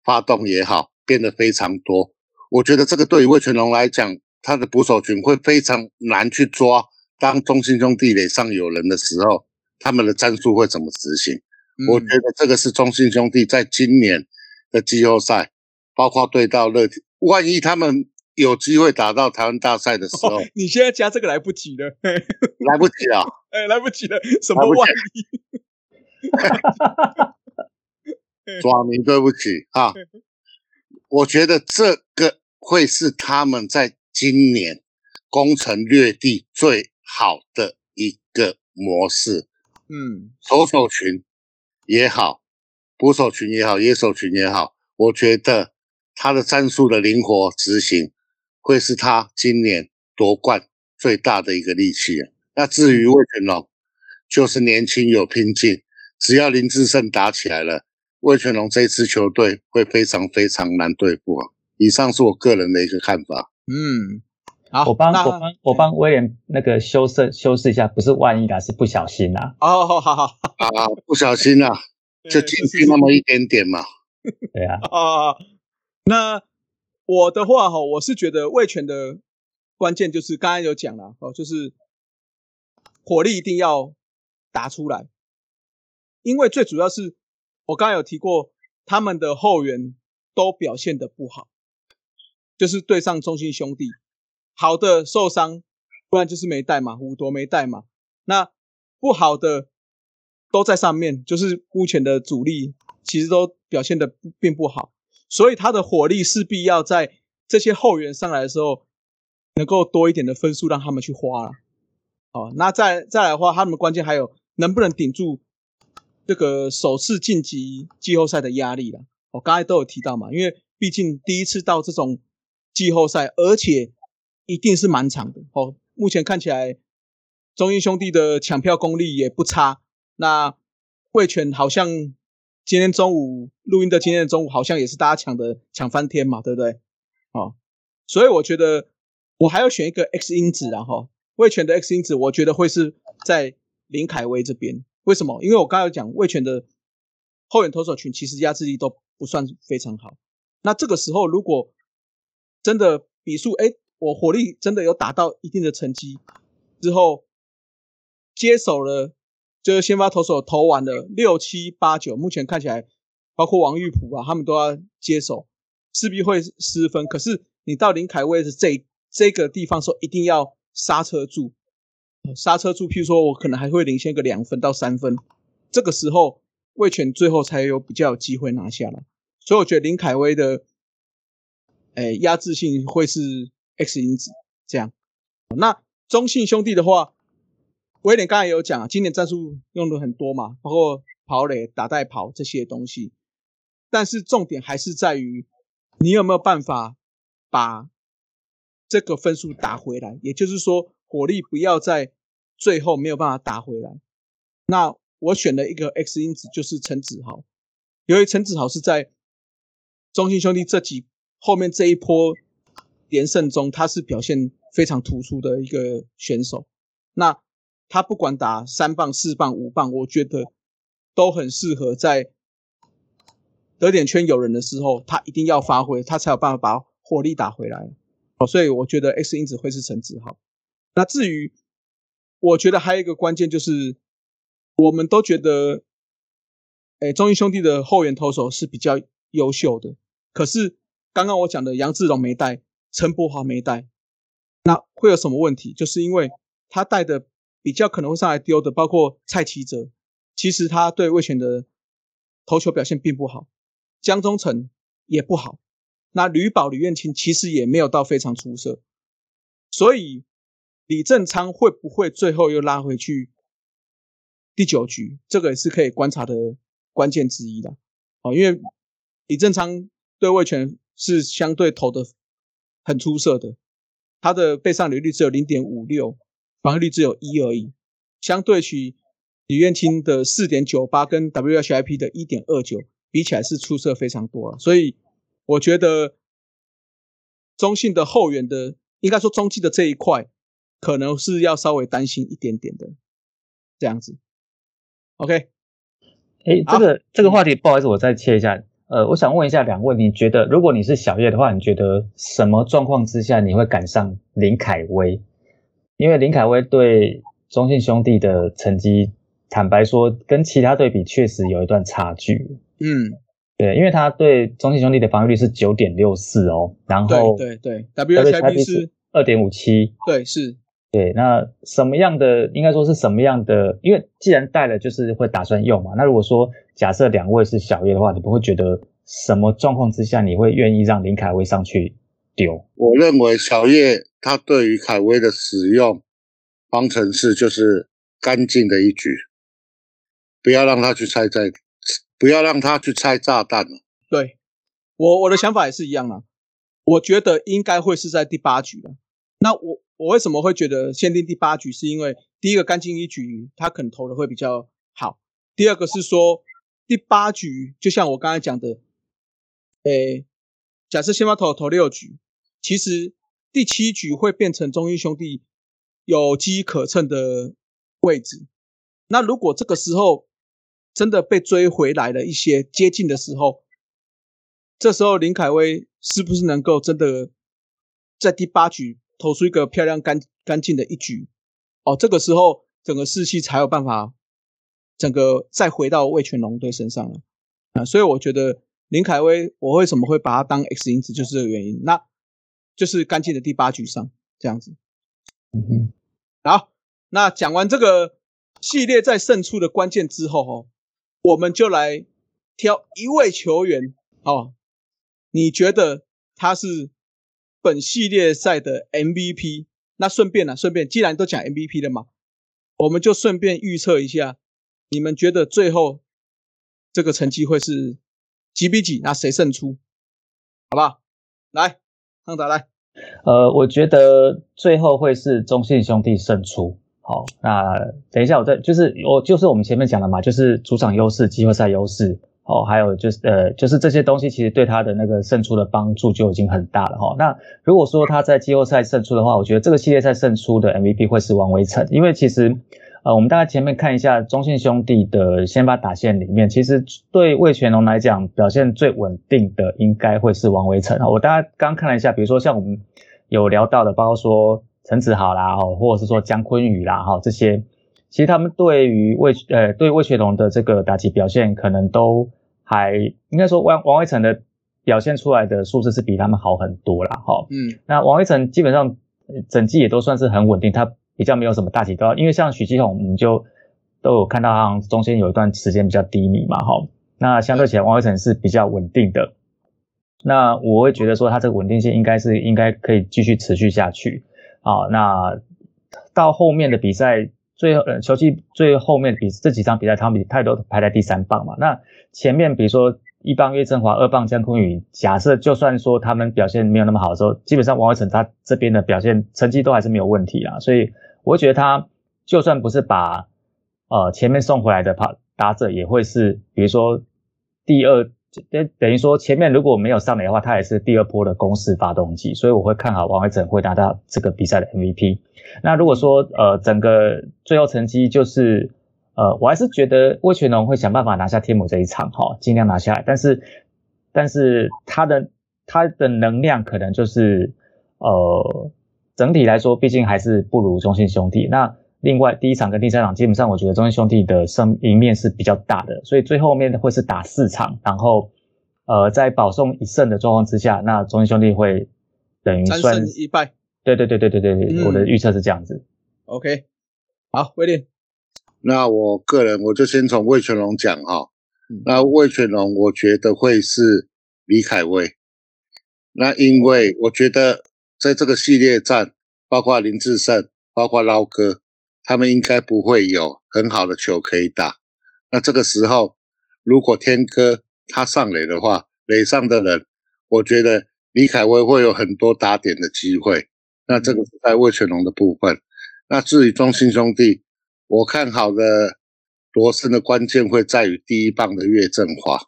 发动也好，变得非常多。我觉得这个对于魏全龙来讲，他的捕手群会非常难去抓。当中心兄弟垒上有人的时候，他们的战术会怎么执行？我觉得这个是中心兄弟在今年的季后赛，包括对到乐天，万一他们有机会打到台湾大赛的时候，你现在加这个来不及了，来不及了，哎，来不及了，什么万一？抓明，对不起啊。我觉得这个会是他们在今年攻城略地最好的一个模式。嗯，投手群也好，捕手群也好，野手群也好，我觉得他的战术的灵活执行会是他今年夺冠最大的一个利器。那至于魏全龙，就是年轻有拼劲，只要林志胜打起来了。魏全龙这支球队会非常非常难对付啊！以上是我个人的一个看法。嗯，好，我帮我帮我帮威廉那个修饰修饰一下，不是万一啦，是不小心啦。哦，好好好啊，不小心啦，就进去那么一点点嘛。对啊。哦，那我的话哈，我是觉得魏权的关键就是刚刚有讲了哦，就是火力一定要打出来，因为最主要是。我刚刚有提过，他们的后援都表现的不好，就是对上中信兄弟，好的受伤，不然就是没带嘛，五夺没带嘛。那不好的都在上面，就是目前的主力其实都表现的并不好，所以他的火力势必要在这些后援上来的时候，能够多一点的分数让他们去花了。哦，那再再来的话，他们关键还有能不能顶住这个首次晋级季后赛的压力了。我刚才都有提到嘛，因为毕竟第一次到这种季后赛，而且一定是满场的。哦，目前看起来中英兄弟的抢票功力也不差。那味全好像今天中午录音的今天的中午，好像也是大家抢的抢翻天嘛，对不对？哦，所以我觉得我还要选一个 X 因子，然后。魏权的 X 因子，我觉得会是在林凯威这边。为什么？因为我刚才讲魏权的后援投手群其实压制力都不算非常好。那这个时候如果真的比数，哎，我火力真的有达到一定的成绩之后，接手了，就是先发投手投完了六七八九，目前看起来包括王玉普啊，他们都要接手，势必会失分。可是你到林凯威的这这个地方时候，一定要。刹车住，刹车住。譬如说，我可能还会领先个两分到三分，这个时候魏权最后才有比较有机会拿下来。所以我觉得林凯威的，哎，压制性会是 X 因子这样。那中信兄弟的话，威廉刚才有讲啊，今年战术用的很多嘛，包括跑垒、打带跑这些东西。但是重点还是在于，你有没有办法把。这个分数打回来，也就是说火力不要在最后没有办法打回来。那我选了一个 X 因子，就是陈子豪。由于陈子豪是在中信兄弟这几后面这一波连胜中，他是表现非常突出的一个选手。那他不管打三棒、四棒、五棒，我觉得都很适合在得点圈有人的时候，他一定要发挥，他才有办法把火力打回来。哦，所以我觉得 X 因子会是陈子豪。那至于，我觉得还有一个关键就是，我们都觉得，哎，中英兄弟的后援投手是比较优秀的。可是刚刚我讲的杨志荣没带，陈柏华没带，那会有什么问题？就是因为他带的比较可能会上来丢的，包括蔡奇哲，其实他对魏权的投球表现并不好，江中诚也不好。那吕宝、吕彦青其实也没有到非常出色，所以李正昌会不会最后又拉回去第九局？这个也是可以观察的关键之一的哦。因为李正昌对魏权是相对投的很出色的，他的背上率率只有零点五六，防御率只有一而已，相对起李彦青的四点九八跟 WHIP 的一点二九比起来是出色非常多了，所以。我觉得中信的后援的，应该说中继的这一块，可能是要稍微担心一点点的，这样子。OK，哎，这个这个话题，不好意思，我再切一下。呃，我想问一下两位，你觉得如果你是小叶的话，你觉得什么状况之下你会赶上林凯威？因为林凯威对中信兄弟的成绩，坦白说，跟其他对比确实有一段差距。嗯。对，因为他对中信兄弟的防御率是九点六四哦，然后对对，WHIP 是二点五七，对是，对，那什么样的应该说是什么样的？因为既然带了，就是会打算用嘛。那如果说假设两位是小叶的话，你不会觉得什么状况之下你会愿意让林凯威上去丢？我认为小叶他对于凯威的使用方程式就是干净的一局，不要让他去猜在。不要让他去拆炸弹了。对我我的想法也是一样的，我觉得应该会是在第八局了。那我我为什么会觉得限定第八局？是因为第一个干净一局他可能投的会比较好。第二个是说第八局，就像我刚才讲的，诶，假设先发投投六局，其实第七局会变成中英兄弟有机可乘的位置。那如果这个时候，真的被追回来了一些接近的时候，这时候林凯威是不是能够真的在第八局投出一个漂亮干干净的一局？哦，这个时候整个士气才有办法整个再回到魏全龙队身上了啊！所以我觉得林凯威，我为什么会把他当 X 因子，就是这个原因。那就是干净的第八局上这样子。嗯哼，好，那讲完这个系列在胜出的关键之后哦，我们就来挑一位球员哦，你觉得他是本系列赛的 MVP？那顺便呢，顺便既然都讲 MVP 了嘛，我们就顺便预测一下，你们觉得最后这个成绩会是几比几？那谁胜出？好不好？来，康达来。呃，我觉得最后会是中信兄弟胜出。好，那等一下我再就是我就是我们前面讲的嘛，就是主场优势、季后赛优势，哦，还有就是呃，就是这些东西其实对他的那个胜出的帮助就已经很大了哈。那如果说他在季后赛胜出的话，我觉得这个系列赛胜出的 MVP 会是王维成，因为其实。呃，我们大概前面看一下中信兄弟的先发打线里面，其实对魏全龙来讲表现最稳定的应该会是王维成。我大家刚看了一下，比如说像我们有聊到的，包括说陈子豪啦，哦，或者是说姜坤宇啦，哈，这些，其实他们对于魏呃对魏全龙的这个打击表现，可能都还应该说王王维成的表现出来的数字是比他们好很多啦，哈。嗯，那王维成基本上整季也都算是很稳定，他。比较没有什么大起大落，因为像许继宏，我们就都有看到他中间有一段时间比较低迷嘛，哈。那相对起来，王威成是比较稳定的。那我会觉得说，他这个稳定性应该是应该可以继续持续下去啊。那到后面的比赛，最后呃球季最后面比这几场比赛，他们太多排在第三棒嘛。那前面比如说一棒岳振华，二棒江坤宇，假设就算说他们表现没有那么好的时候，基本上王威成他这边的表现成绩都还是没有问题啊，所以。我会觉得他就算不是把呃前面送回来的打打者，也会是比如说第二等等于说前面如果没有上来的话，他也是第二波的攻势发动机，所以我会看好王伟成会拿到这个比赛的 MVP。那如果说呃整个最后成绩就是呃我还是觉得魏全龙会想办法拿下天母这一场哈，尽量拿下来，但是但是他的他的能量可能就是呃。整体来说，毕竟还是不如中信兄弟。那另外第一场跟第三场，基本上我觉得中信兄弟的胜赢面是比较大的，所以最后面会是打四场，然后呃在保送一胜的状况之下，那中信兄弟会等于三胜一败。对对对对对对对，我的预测是这样子。OK，好，威廉。那我个人我就先从魏全龙讲哈。那魏全龙我觉得会是李凯威。那因为我觉得。在这个系列战，包括林志胜，包括捞哥，他们应该不会有很好的球可以打。那这个时候，如果天哥他上垒的话，垒上的人，我觉得李凯威会有很多打点的机会。那这个是在魏全龙的部分。那至于中信兄弟，我看好的夺胜的关键会在于第一棒的岳振华。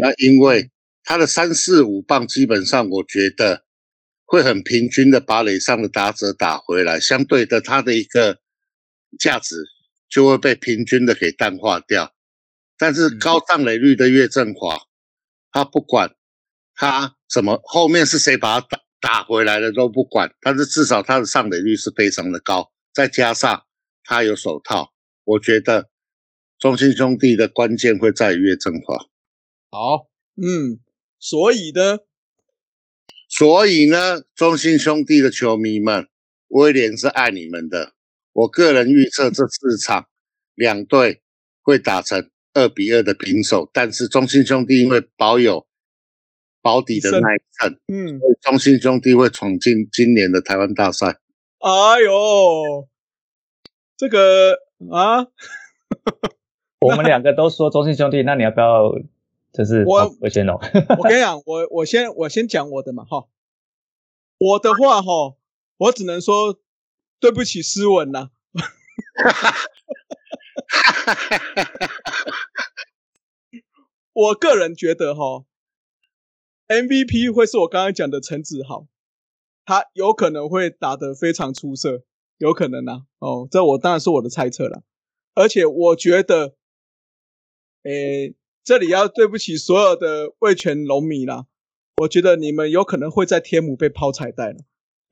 那因为他的三四五棒，基本上我觉得。会很平均的把垒上的打者打回来，相对的，他的一个价值就会被平均的给淡化掉。但是高上垒率的岳振华，他不管他怎么后面是谁把他打打回来的都不管，但是至少他的上垒率是非常的高，再加上他有手套，我觉得中信兄弟的关键会在于岳振华。好，嗯，所以呢？所以呢，中信兄弟的球迷们，威廉是爱你们的。我个人预测这四场两队会打成二比二的平手，但是中信兄弟因为保有保底的那一层，嗯，中信兄弟会闯进今年的台湾大赛。哎呦，这个啊，我们两个都说中信兄弟，那你要不要？就是我我先哦，我跟你讲，我我先我先讲我的嘛哈，我的话哈，我只能说对不起斯文呐，我个人觉得哈，MVP 会是我刚刚讲的陈子豪，他有可能会打得非常出色，有可能呐，哦，这我当然是我的猜测了，而且我觉得，诶。这里要对不起所有的味全龙迷啦，我觉得你们有可能会在天母被抛彩带了，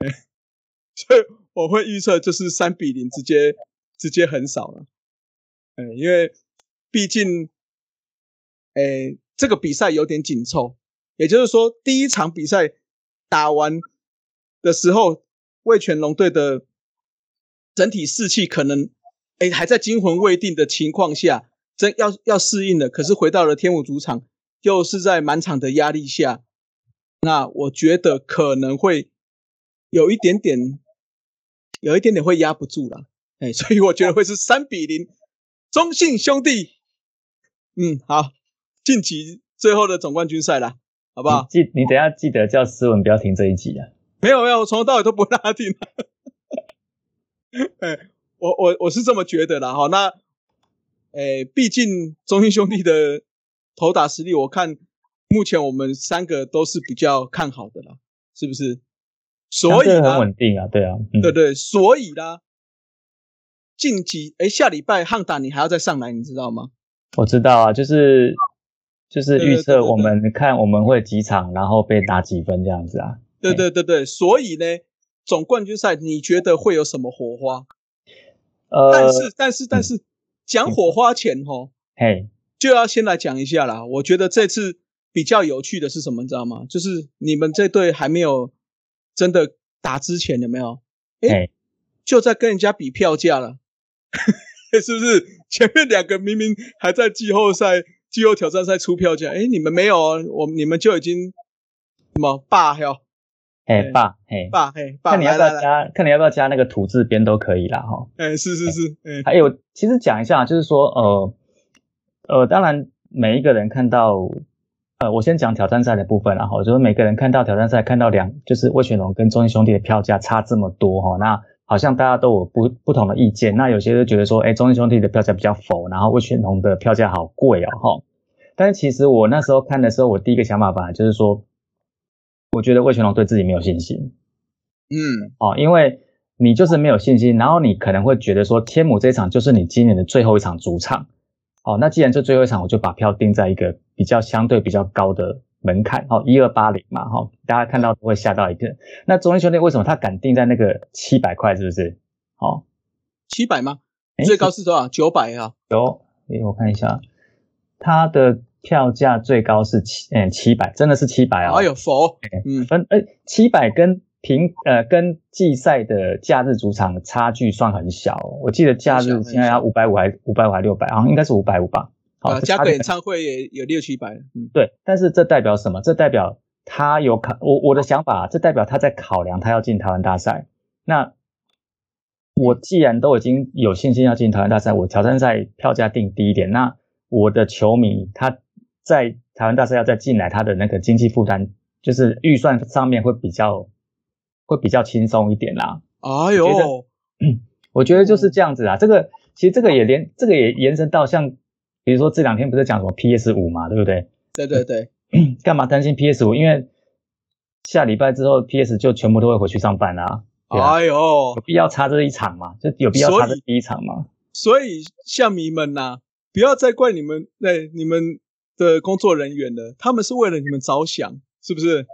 所以我会预测就是三比零，直接直接很少了，哎，因为毕竟，哎，这个比赛有点紧凑，也就是说第一场比赛打完的时候，味全龙队的整体士气可能哎还在惊魂未定的情况下，真要要适应了，可是回到了天母主场，又是在满场的压力下，那我觉得可能会有一点点，有一点点会压不住了，哎，所以我觉得会是三比零，中信兄弟，嗯，好，晋级最后的总冠军赛了，好不好？记你等下记得叫思文不要停这一集啊。没有没有，我从头到尾都不让他听。哎，我我我是这么觉得啦哈。那，哎，毕竟中信兄弟的投打实力，我看目前我们三个都是比较看好的啦，是不是？所以很稳定啊，对啊，对对，所以啦，晋级哎，下礼拜汉打你还要再上来，你知道吗？我知道啊，就是就是预测我们看我们会几场，然后被打几分这样子啊。对对对对，所以呢，总冠军赛你觉得会有什么火花？呃，但是但是但是讲火花前哈，嘿，就要先来讲一下啦。我觉得这次比较有趣的是什么，你知道吗？就是你们这队还没有真的打之前，有没有？哎，就在跟人家比票价了，是不是？前面两个明明还在季后赛、季后挑战赛出票价，哎，你们没有哦，我你们就已经什么霸哟？哎，爸，哎，爸，哎，爸，看你要不要加，看你要不要加那个土字边都可以啦，哈。哎，是是是，哎，还有，其实讲一下，就是说，呃，呃，当然每一个人看到，呃，我先讲挑战赛的部分啦，哈，就是每个人看到挑战赛，看到两，就是魏全龙跟中信兄弟的票价差这么多，哈，那好像大家都有不不同的意见，那有些人觉得说，哎，中信兄弟的票价比较浮，然后魏全龙的票价好贵哦，哈。但是其实我那时候看的时候，我第一个想法本来就是说。我觉得魏全龙对自己没有信心，嗯，哦，因为你就是没有信心，然后你可能会觉得说天母这场就是你今年的最后一场主场，哦，那既然这最后一场，我就把票定在一个比较相对比较高的门槛，哦，一二八零嘛，哈，大家看到都会吓到一个。那中信兄弟为什么他敢定在那个七百块？是不是？哦，七百吗？最高是多少？九百啊？有，诶，我看一下，他的。票价最高是七，嗯，七百，真的是七百啊！哎呦，佛，嗯，分，哎，七百跟平，呃，跟季赛的假日主场差距算很小。我记得假日现在要五百五还五百五还六百啊，应该是五百五吧。好，加个演唱会也有六七百。嗯，对，但是这代表什么？这代表他有考，我我的想法，这代表他在考量他要进台湾大赛。那我既然都已经有信心要进台湾大赛，我挑战赛票价定低一点，那我的球迷他。在台湾大赛要再进来，他的那个经济负担就是预算上面会比较会比较轻松一点啦。哎呦，我觉得就是这样子啊。这个其实这个也连这个也延伸到像比如说这两天不是讲什么 PS 五嘛，对不对？对对对。干嘛担心 PS 五？因为下礼拜之后 PS 就全部都会回去上班啦。哎呦，有必要差这一场吗？就有必要差这第一场吗？所以像迷们呐，不要再怪你们，对你们。的工作人员的，他们是为了你们着想，是不是？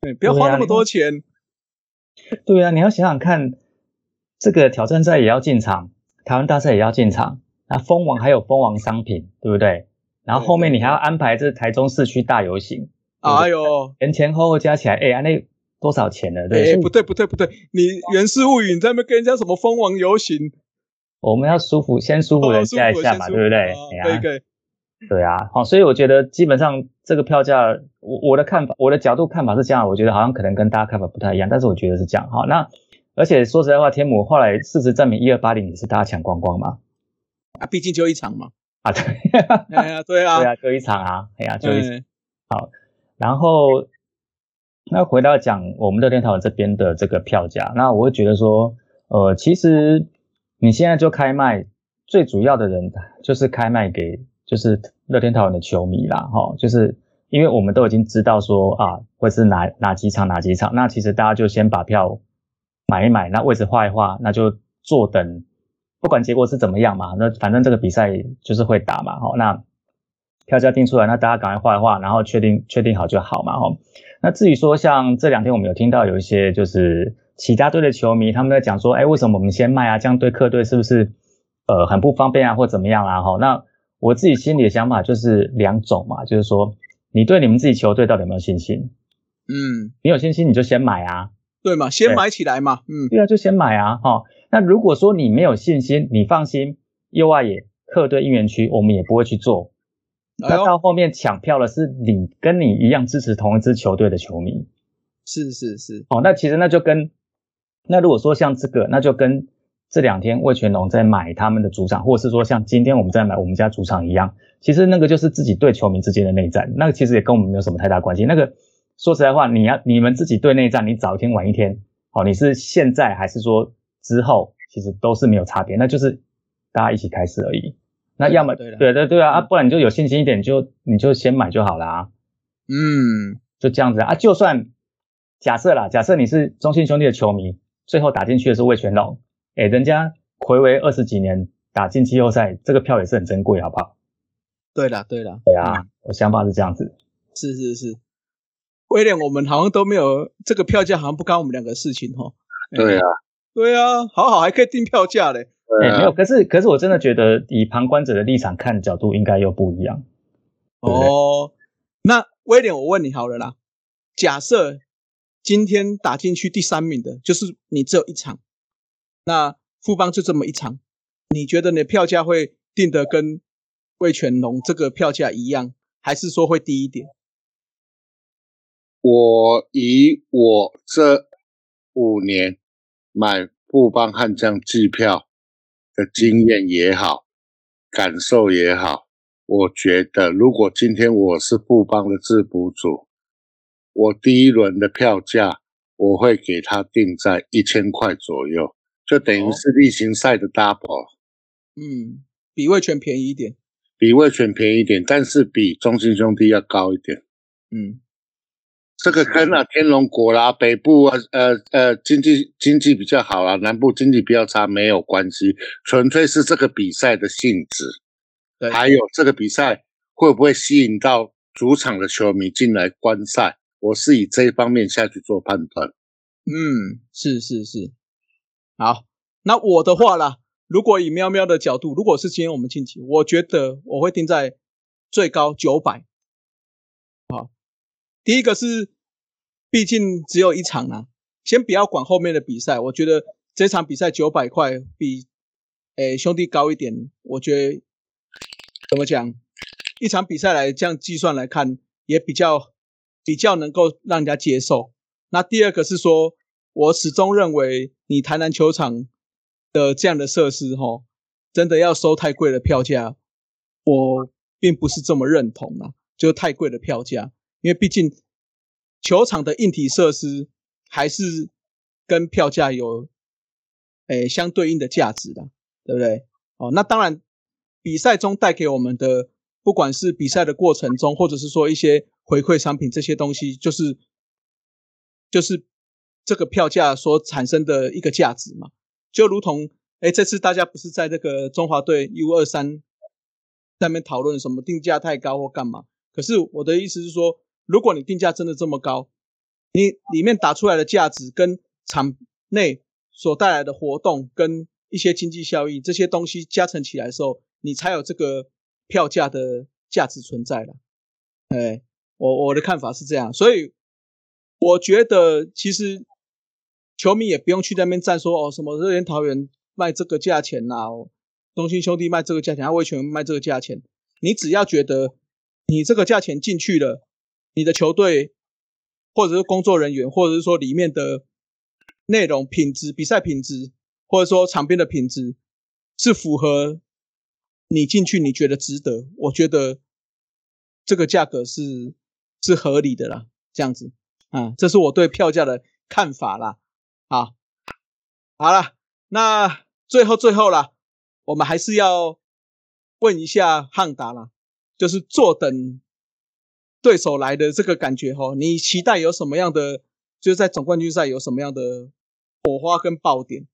对，不要花那么多钱。对啊，你要想想看，这个挑战赛也要进场，台湾大赛也要进场，那蜂王还有蜂王商品，对不对？然后后面你还要安排这台中市区大游行，哎呦，前前后后加起来，哎，那多少钱呢？对，不对，不对，不对，你原事物语你在那跟人家什么蜂王游行？我们要舒服，先舒服人家一下嘛，对不对？可以，可以。对啊，好，所以我觉得基本上这个票价，我我的看法，我的角度看法是这样，我觉得好像可能跟大家看法不太一样，但是我觉得是这样哈。那而且说实在话，天母后来事实证明，一二八零也是大家抢光光嘛。啊，毕竟就一场嘛。啊，对，哎呀，对啊，对啊，就一场啊，哎呀，就一场。好，然后那回到讲我们乐天桃这边的这个票价，那我会觉得说，呃，其实你现在就开卖，最主要的人就是开卖给。就是乐天桃园的球迷啦，哈，就是因为我们都已经知道说啊，会是哪哪几场哪几场，那其实大家就先把票买一买，那位置画一画，那就坐等，不管结果是怎么样嘛，那反正这个比赛就是会打嘛，哈，那票价定出来，那大家赶快画一画，然后确定确定好就好嘛，哈。那至于说像这两天我们有听到有一些就是其他队的球迷他们在讲说，哎，为什么我们先卖啊？这样对客队是不是呃很不方便啊，或怎么样啊？哈，那。我自己心里的想法就是两种嘛，就是说你对你们自己球队到底有没有信心？嗯，你有信心你就先买啊，对嘛，先买起来嘛，嗯，对啊，就先买啊，哈。那如果说你没有信心，你放心，右外野客队应援区我们也不会去做。那到后面抢票的是你跟你一样支持同一支球队的球迷。是是是。哦，那其实那就跟那如果说像这个，那就跟这两天魏全龙在买他们的主场，或者是说像今天我们在买我们家主场一样，其实那个就是自己对球迷之间的内战，那个其实也跟我们没有什么太大关系。那个说实在话，你要你们自己对内战，你早一天晚一天，哦，你是现在还是说之后，其实都是没有差别，那就是大家一起开始而已。那要么对对对啊，啊，不然你就有信心一点，就你就先买就好啦。嗯，就这样子啊。就算假设啦，假设你是中信兄弟的球迷，最后打进去的是魏全龙。哎，人家回违二十几年打进季后赛，这个票也是很珍贵，好不好？对了，对了，对啊，我想法是这样子。是是是，威廉，我们好像都没有这个票价，好像不干我们两个事情哈。对啊，对啊，好好还可以定票价嘞。哎，没有，可是可是我真的觉得以旁观者的立场看角度，应该又不一样。哦，那威廉，我问你好了啦，假设今天打进去第三名的，就是你只有一场。那富邦就这么一场，你觉得你的票价会定的跟魏全龙这个票价一样，还是说会低一点？我以我这五年买富邦悍将机票的经验也好，感受也好，我觉得如果今天我是富邦的制补组，我第一轮的票价我会给他定在一千块左右。就等于是例行赛的 double，嗯，比味全便宜一点，比味全便宜一点，但是比中信兄弟要高一点，嗯，这个跟啊天龙国啦，北部啊呃呃经济经济比较好啦，南部经济比较差没有关系，纯粹是这个比赛的性质，对，还有这个比赛会不会吸引到主场的球迷进来观赛，我是以这一方面下去做判断，嗯，是是是。好，那我的话啦，如果以喵喵的角度，如果是今天我们晋级，我觉得我会定在最高九百。好，第一个是，毕竟只有一场啊，先不要管后面的比赛，我觉得这场比赛九百块比诶兄弟高一点，我觉得怎么讲，一场比赛来这样计算来看，也比较比较能够让人家接受。那第二个是说。我始终认为，你台南球场的这样的设施，哈，真的要收太贵的票价，我并不是这么认同啊。就太贵的票价，因为毕竟球场的硬体设施还是跟票价有诶相对应的价值的，对不对？哦，那当然，比赛中带给我们的，不管是比赛的过程中，或者是说一些回馈商品这些东西，就是就是。这个票价所产生的一个价值嘛，就如同哎，这次大家不是在这个中华队 U 二三上面讨论什么定价太高或干嘛？可是我的意思是说，如果你定价真的这么高，你里面打出来的价值跟场内所带来的活动跟一些经济效益这些东西加成起来的时候，你才有这个票价的价值存在了。哎，我我的看法是这样，所以我觉得其实。球迷也不用去那边站说哦，什么热源桃园卖这个价钱呐，东兴兄弟卖这个价钱，他威权卖这个价钱。你只要觉得你这个价钱进去了，你的球队或者是工作人员，或者是说里面的内容品质、比赛品质，或者说场边的品质是符合你进去你觉得值得，我觉得这个价格是是合理的啦。这样子啊，这是我对票价的看法啦。好，好了，那最后最后了，我们还是要问一下汉达啦，就是坐等对手来的这个感觉哈，你期待有什么样的？就是在总冠军赛有什么样的火花跟爆点？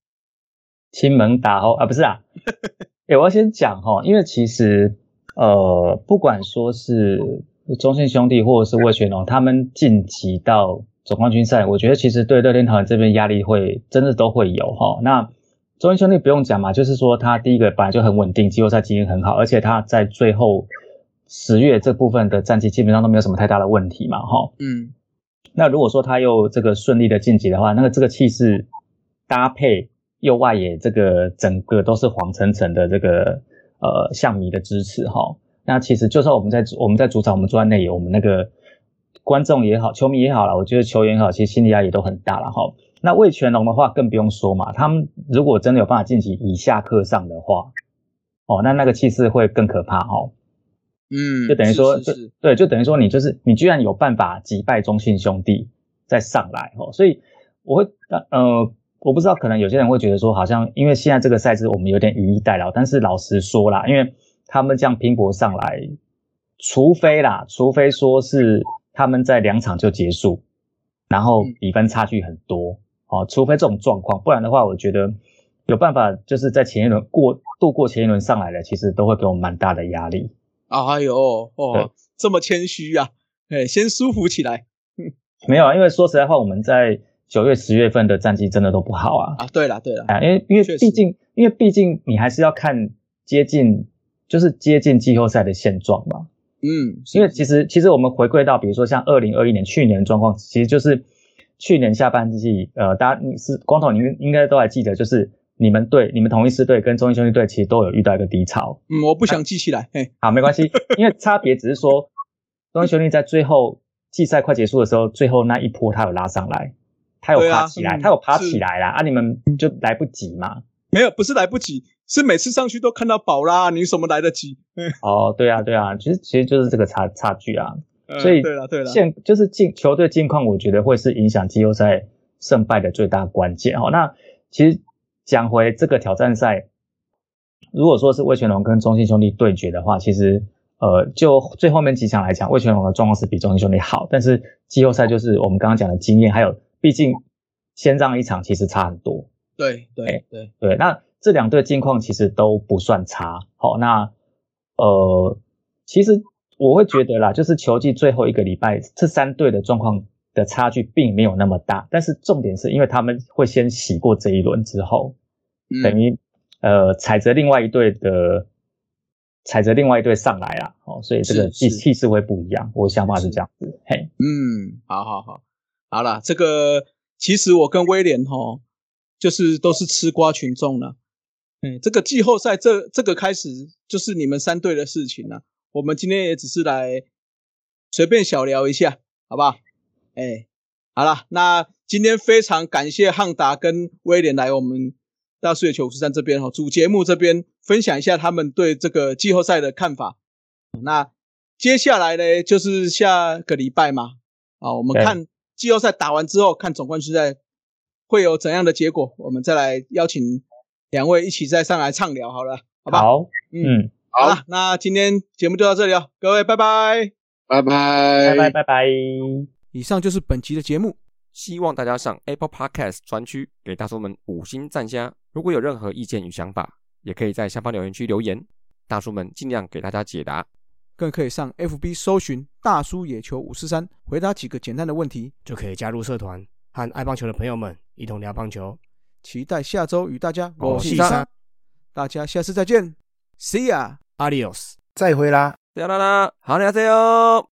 亲门打吼啊，不是啊，哎，我要先讲哈，因为其实呃，不管说是中信兄弟或者是魏全龙，他们晋级到。总冠军赛，我觉得其实对热天桃园这边压力会真的都会有哈。那中英兄弟不用讲嘛，就是说他第一个本来就很稳定，季后赛经验很好，而且他在最后十月这部分的战绩基本上都没有什么太大的问题嘛哈。嗯，那如果说他又这个顺利的晋级的话，那个这个气势搭配右外野这个整个都是黄澄澄的这个呃象迷的支持哈。那其实就算我们在我们在主场，我们坐在内野，我们那个观众也好，球迷也好了，我觉得球员也好，其实心理压力都很大了哈。那魏全龙的话更不用说嘛，他们如果真的有办法晋级以下课上的话，哦，那那个气势会更可怕哦。嗯，就等于说，是是是对，就等于说你就是你居然有办法击败中信兄弟再上来哦，所以我会呃，我不知道，可能有些人会觉得说，好像因为现在这个赛制我们有点以逸待劳，但是老实说啦，因为他们这样拼搏上来，除非啦，除非说是他们在两场就结束，然后比分差距很多哦，除非这种状况，不然的话，我觉得有办法就是在前一轮过度过前一轮上来的，其实都会给我们蛮大的压力。哎呦哦，这么谦虚啊！哎，先舒服起来 没有啊，因为说实在话，我们在九月、十月份的战绩真的都不好啊。啊！对了对了，啊，因为因为毕竟，因为毕竟你还是要看接近，就是接近季后赛的现状嘛。嗯，因为其实其实我们回归到，比如说像二零二一年去年的状况，其实就是去年下半季，呃，大家你是光头，你应应该都还记得，就是你们队、你们同一支队跟中英兄弟队其实都有遇到一个低潮。嗯，我不想记起来，嘿，好，没关系，因为差别只是说，中英兄弟在最后季赛快结束的时候，最后那一波他有拉上来，他有爬起来，嗯他有爬起来啦，啊，你们就来不及嘛。没有，不是来不及，是每次上去都看到宝啦，你什么来得及？嗯哦，对啊，对啊，其实其实就是这个差差距啊。呃所以对了对了，现就是进球队近况，我觉得会是影响季后赛胜败的最大关键哦。那其实讲回这个挑战赛，如果说是魏全龙跟中信兄弟对决的话，其实呃，就最后面几场来讲，魏全龙的状况是比中信兄弟好，但是季后赛就是我们刚刚讲的经验，还有毕竟先让一场其实差很多。对对哎对，对，那这两队近况其实都不算差。好，那呃，其实我会觉得啦，就是球季最后一个礼拜，这三队的状况的差距并没有那么大。但是重点是因为他们会先洗过这一轮之后，嗯等于呃踩着另外一队的踩着另外一队上来啦，哦，所以这个气气势会不一样。我想法是是这样子，嘿，嗯，好好好，好了，这个其实我跟威廉哈，就是都是吃瓜群众了。嗯，这个季后赛这这个开始就是你们三队的事情了。我们今天也只是来随便小聊一下，好不好？哎，好了，那今天非常感谢汉达跟威廉来我们大数野球五十三这边哈，主节目这边分享一下他们对这个季后赛的看法。那接下来呢，就是下个礼拜嘛，啊，我们看季后赛打完之后，看总冠军赛会有怎样的结果，我们再来邀请两位一起再上来畅聊好了，好吧？好，嗯，嗯，好了，那今天节目就到这里了，各位拜拜。拜拜拜拜拜拜。以上就是本期的节目，希望大家上 Apple Podcast 专区给大叔们五星赞加。如果有任何意见与想法，也可以在下方留言区留言，大叔们尽量给大家解答。更可以上 FB 搜寻“大叔野球五四三”，回答几个简单的问题。就可以加入社团，和爱棒球的朋友们一同聊棒球。期待下周与大家我是三大家下次再见，See ya。Adios，再会啦。啦啦啦，好，大家加油！